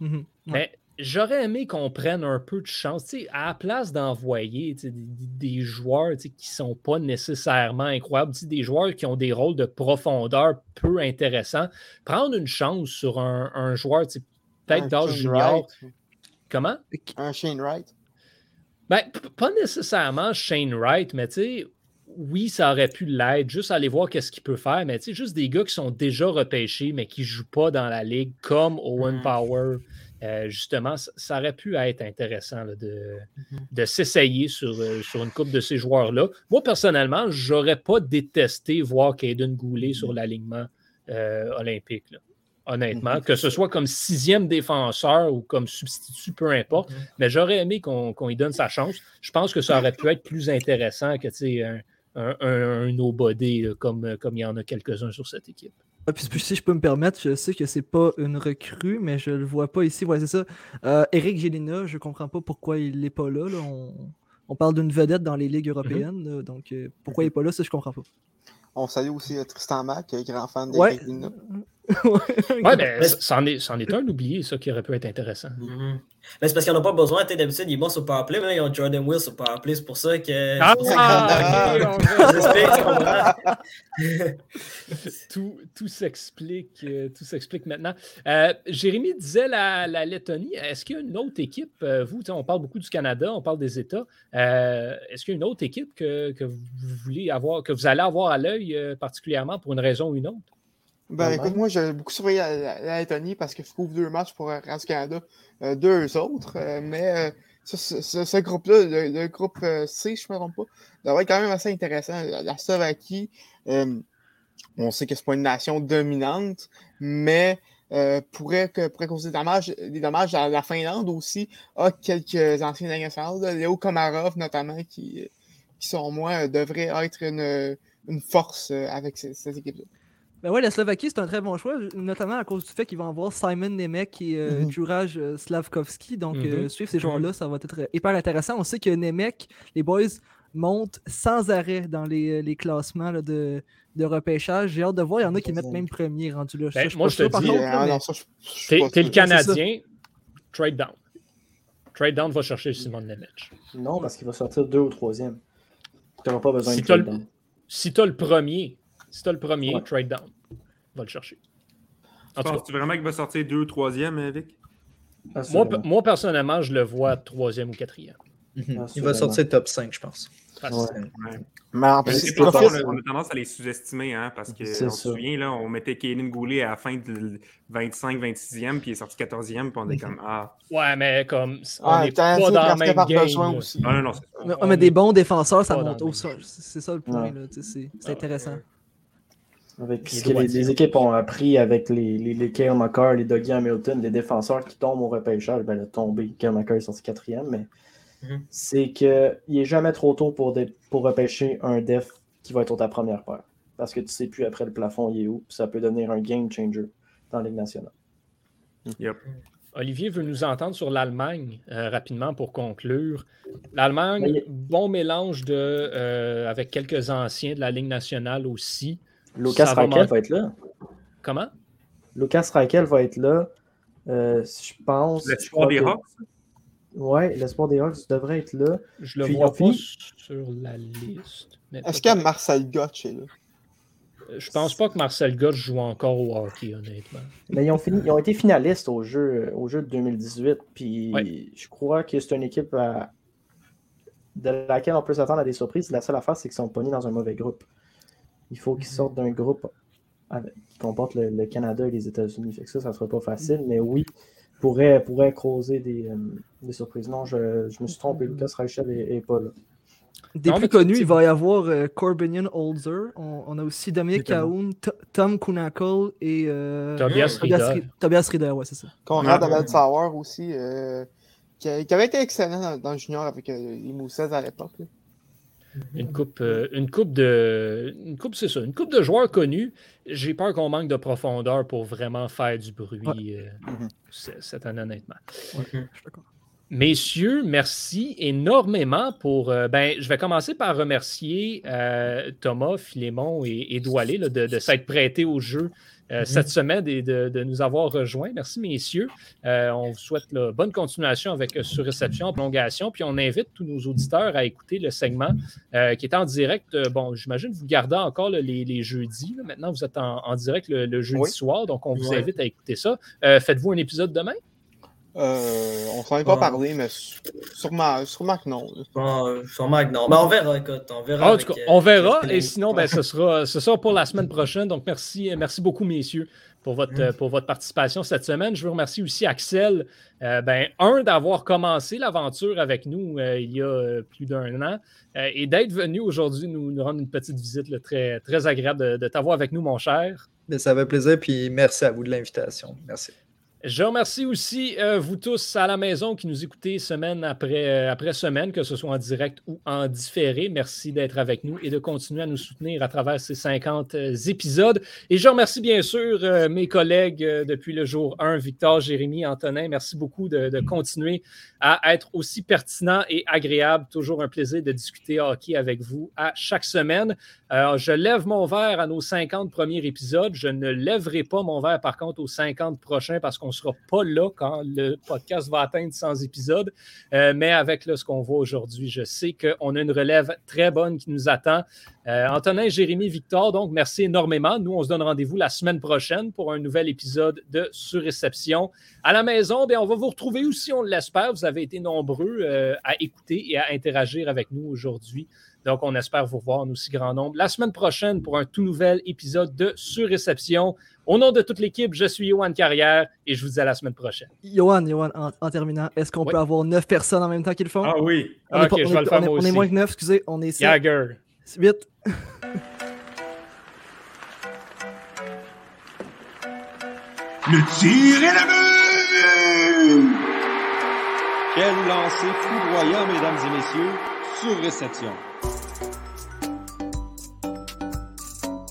Mhm. Ouais. Mais j'aurais aimé qu'on prenne un peu de chance. Tu sais, à la place d'envoyer des, des joueurs qui ne sont pas nécessairement incroyables, des joueurs qui ont des rôles de profondeur peu intéressants, prendre une chance sur un, un joueur peut-être Un d'âge Shane junior. Wright. Comment? Un Shane Wright. Ben, pas nécessairement Shane Wright, mais tu sais, oui, ça aurait pu l'être, juste aller voir qu'est-ce qu'il peut faire, mais tu sais, juste des gars qui sont déjà repêchés, mais qui ne jouent pas dans la ligue, comme Owen Mhm. Power, euh, justement, ça, ça aurait pu être intéressant là, de, de s'essayer sur, euh, sur une coupe de ces joueurs-là. Moi, personnellement, j'aurais pas détesté voir Caden Goulet sur l'alignement euh, olympique. là. Honnêtement, que ce soit comme sixième défenseur ou comme substitut, peu importe. Mais j'aurais aimé qu'on qu'on lui donne sa chance. Je pense que ça aurait pu être plus intéressant que tu sais, un, un, un, un nobody, là, comme, comme il y en a quelques-uns sur cette équipe. Ah, puis, puis si je peux me permettre, je sais que c'est pas une recrue, mais je le vois pas ici. Ouais, c'est ça. Euh, Eric Gélina, je comprends pas pourquoi il est pas là. là. On, on parle d'une vedette dans les ligues européennes, là, donc euh, pourquoi il est pas là, ça je comprends pas. On salue aussi euh, Tristan Mack, euh, grand fan des Ouais. Grigna. Ouais, mais c- c'en est, c'en est un oublié, ça, qui aurait pu être intéressant. Mhm. Mais c'est parce qu'ils n'en ont pas besoin. D'habitude, il est bon sur Powerplay, mais là, ils ont Jordan Will sur Powerplay. C'est pour ça que. Ah, c'est pour ça que- ok, on J'explique, tu comprends? tout, tout s'explique, euh, tout s'explique maintenant. Euh, Jérémy disait la, la Lettonie. Est-ce qu'il y a une autre équipe, euh, vous, on parle beaucoup du Canada, on parle des États. euh, Est-ce qu'il y a une autre équipe que, que vous voulez avoir, que vous allez avoir à l'œil euh, particulièrement pour une raison ou une autre? Ben, Ouais. écoute, moi, j'ai beaucoup surveillé la, Lettonie parce que je couvre deux matchs pour euh, Radio-Canada, euh, deux autres. euh, mais euh, ce, ce- ce groupe-là, le, le groupe C, je ne me trompe pas, devrait être quand même assez intéressant. La, la Slovaquie, on sait que c'est pas une nation dominante, mais pourrait, que, pourrait causer des dommages, des dommages à la Finlande aussi, a quelques anciens nationaux, Léo Komarov notamment, qui, qui selon moi, euh, devrait être une, une force avec ces- cette équipe-là. Ben ouais, la Slovaquie, c'est un très bon choix, notamment à cause du fait qu'ils vont avoir Simon Nemec et euh, Mhm. Juraj euh, Slavkovski. Donc, euh, Mhm. suivre ces joueurs-là, ça va être euh, hyper intéressant. On sait que Nemec, les boys, montent sans arrêt dans les, les classements là, de, de repêchage. J'ai hâte de voir. Il y en a qui mettent même premier rendu là. Ben, moi, je te dis, Euh, ah T'es le. Canadien, trade down. Trade down va chercher Simon Nemec. Non, parce qu'il va sortir deux ou troisième. Tu n'auras pas besoin Si de t'as trade le- down. Si tu as le premier, si tu le premier, Ouais. trade down. Va le chercher. Penses-tu vraiment qu'il va sortir deux ou troisième, euh, Vic? Moi, moi, personnellement, je le vois troisième ou quatrième. Mhm. Il va sortir top 5, je pense. Ouais. Mais en plus, pas on, a, tendance à les sous-estimer, hein, parce que C'est on se souvient, là, on mettait Kaden Goulet à la fin de 25-26e, puis il est sorti 14e, puis on est comme Ah, Ouais, mais comme on Ah, t'as pas dans le parce même par game. aussi. non, non, non, c'est Mais, On mais des est bons défenseurs, ça monte même ça- C'est ça le point. Ouais. C'est c'est Ah, intéressant. Avec ce que les, équipes ont appris avec les, les, les Kale McCarr, les Dougie Hamilton, les défenseurs qui tombent au repêchage, ben, le tombé, Kale McCarr est sorti quatrième, mais Mhm. c'est qu'il n'est jamais trop tôt pour, dé- pour repêcher un def qui va être ta première paire. Parce que tu sais plus après le plafond, il est où, puis ça peut devenir un game changer dans la Ligue nationale. Olivier veut nous entendre sur l'Allemagne euh, rapidement pour conclure. L'Allemagne, Mais- bon mélange de, euh, avec quelques anciens de la Ligue nationale aussi. Lucas Ça va Reichel manquer. va être là. Comment? Lucas Reichel va être là. Euh, je pense. l'espoir des Hawks? que- Ouais, l'espoir des Hawks devrait être là. Je le Puis, vois pas fini- sur la liste. Est-ce que Marcel Gotch est là? Je pense pas que Marcel Gott joue encore au hockey, honnêtement. Mais ils ont, fini, ils ont été finalistes au jeu, au jeu de 2018. Puis Ouais. je crois que c'est une équipe à- de laquelle on peut s'attendre à des surprises. La seule affaire, c'est qu'ils sont pognés dans un mauvais groupe. Il faut qu'ils sortent d'un groupe avec- qui comporte le, le Canada et les États-Unis. Fait que ça, ça ne sera pas facile. Mais oui, pourrait, pourrait causer des, euh, des surprises. Non, je, je me suis trompé. Lucas Reichel n'est pas là. Des Non, plus connus, il va y avoir euh, Corbinian Holzer. On, on a aussi Dominic. Cahoon, Tom Kunackle et euh, Tobias Rieder. Ri- Tobias Rieder, ouais, c'est ça. Conrad Ouais. Abel Sauer aussi, euh, qui, a- qui avait été excellent dans, dans le junior avec euh, les Moussets à l'époque. Une coupe, euh, une coupe de. Une coupe, c'est ça. Une coupe de joueurs connus. J'ai peur qu'on manque de profondeur pour vraiment faire du bruit euh, cette année, honnêtement. Messieurs, merci énormément pour. euh, ben, je vais commencer par remercier Thomas, Philémon et, et Doualé là, de, de s'être prêtés au jeu euh, cette semaine et de, de nous avoir rejoints. Merci, messieurs. Euh, on vous souhaite là, bonne continuation avec euh, Surréception prolongation. Puis on invite tous nos auditeurs à écouter le segment euh, qui est en direct. Bon, j'imagine que vous gardez encore là, les, les jeudis. là. Maintenant, vous êtes en, en direct le, le jeudi Oui. soir. Donc, on vous invite à écouter ça. Faites-vous un épisode demain? Euh, on s'en est pas Ouais. parlé, mais sûrement, sûrement que non. là. Bon, euh, sûrement que non. Mais on verra, écoute. On verra. Avec, euh, on verra. Et sinon, ben, ce, sera, ce sera pour la semaine prochaine. Donc, merci, merci beaucoup, messieurs, pour votre, Mm. euh, pour votre participation cette semaine. Je veux remercier aussi Axel, euh, ben, un, d'avoir commencé l'aventure avec nous euh, il y a euh, plus d'un an euh, et d'être venu aujourd'hui nous, nous rendre une petite visite là, très, très agréable de, de t'avoir avec nous, mon cher. Mais ça fait plaisir, puis merci à vous de l'invitation. Merci. Je remercie aussi euh, vous tous à la maison qui nous écoutez semaine après, euh, après semaine, que ce soit en direct ou en différé. Merci d'être avec nous et de continuer à nous soutenir à travers ces 50 euh, épisodes. Et je remercie bien sûr mes collègues depuis le jour 1, Victor, Jérémy, Antonin. Merci beaucoup de, de continuer à être aussi pertinent et agréable. Toujours un plaisir de discuter hockey avec vous à chaque semaine. Je lève mon verre à nos 50 premiers épisodes. Je ne lèverai pas mon verre, par contre, aux 50 prochains parce qu'on ne sera pas là quand le podcast va atteindre 100 épisodes. Euh, mais avec ce qu'on voit aujourd'hui, je sais qu'on a une relève très bonne qui nous attend. Euh, Antonin, Jérémy, Victor, donc merci énormément. Nous, on se donne rendez-vous la semaine prochaine pour un nouvel épisode de Surréception. À la maison, on va vous retrouver aussi, on l'espère. Vous avez été nombreux euh, à écouter et à interagir avec nous aujourd'hui. Donc, on espère vous voir en aussi grand nombre la semaine prochaine pour un tout nouvel épisode de Surréception. Au nom de toute l'équipe, je suis Yohan Carrière et je vous dis à la semaine prochaine. Johan, Johan, en, en terminant, est-ce qu'on Oui. peut avoir 9 personnes en même temps qui le font? Ah oui. On est Ok, pas- je on vais est- le faire on moi On est moins que 9, excusez, on est 7. Jagger. 8. (laughs) Le tir est le but! Quel lancer foudroyant, mesdames et messieurs, sur réception.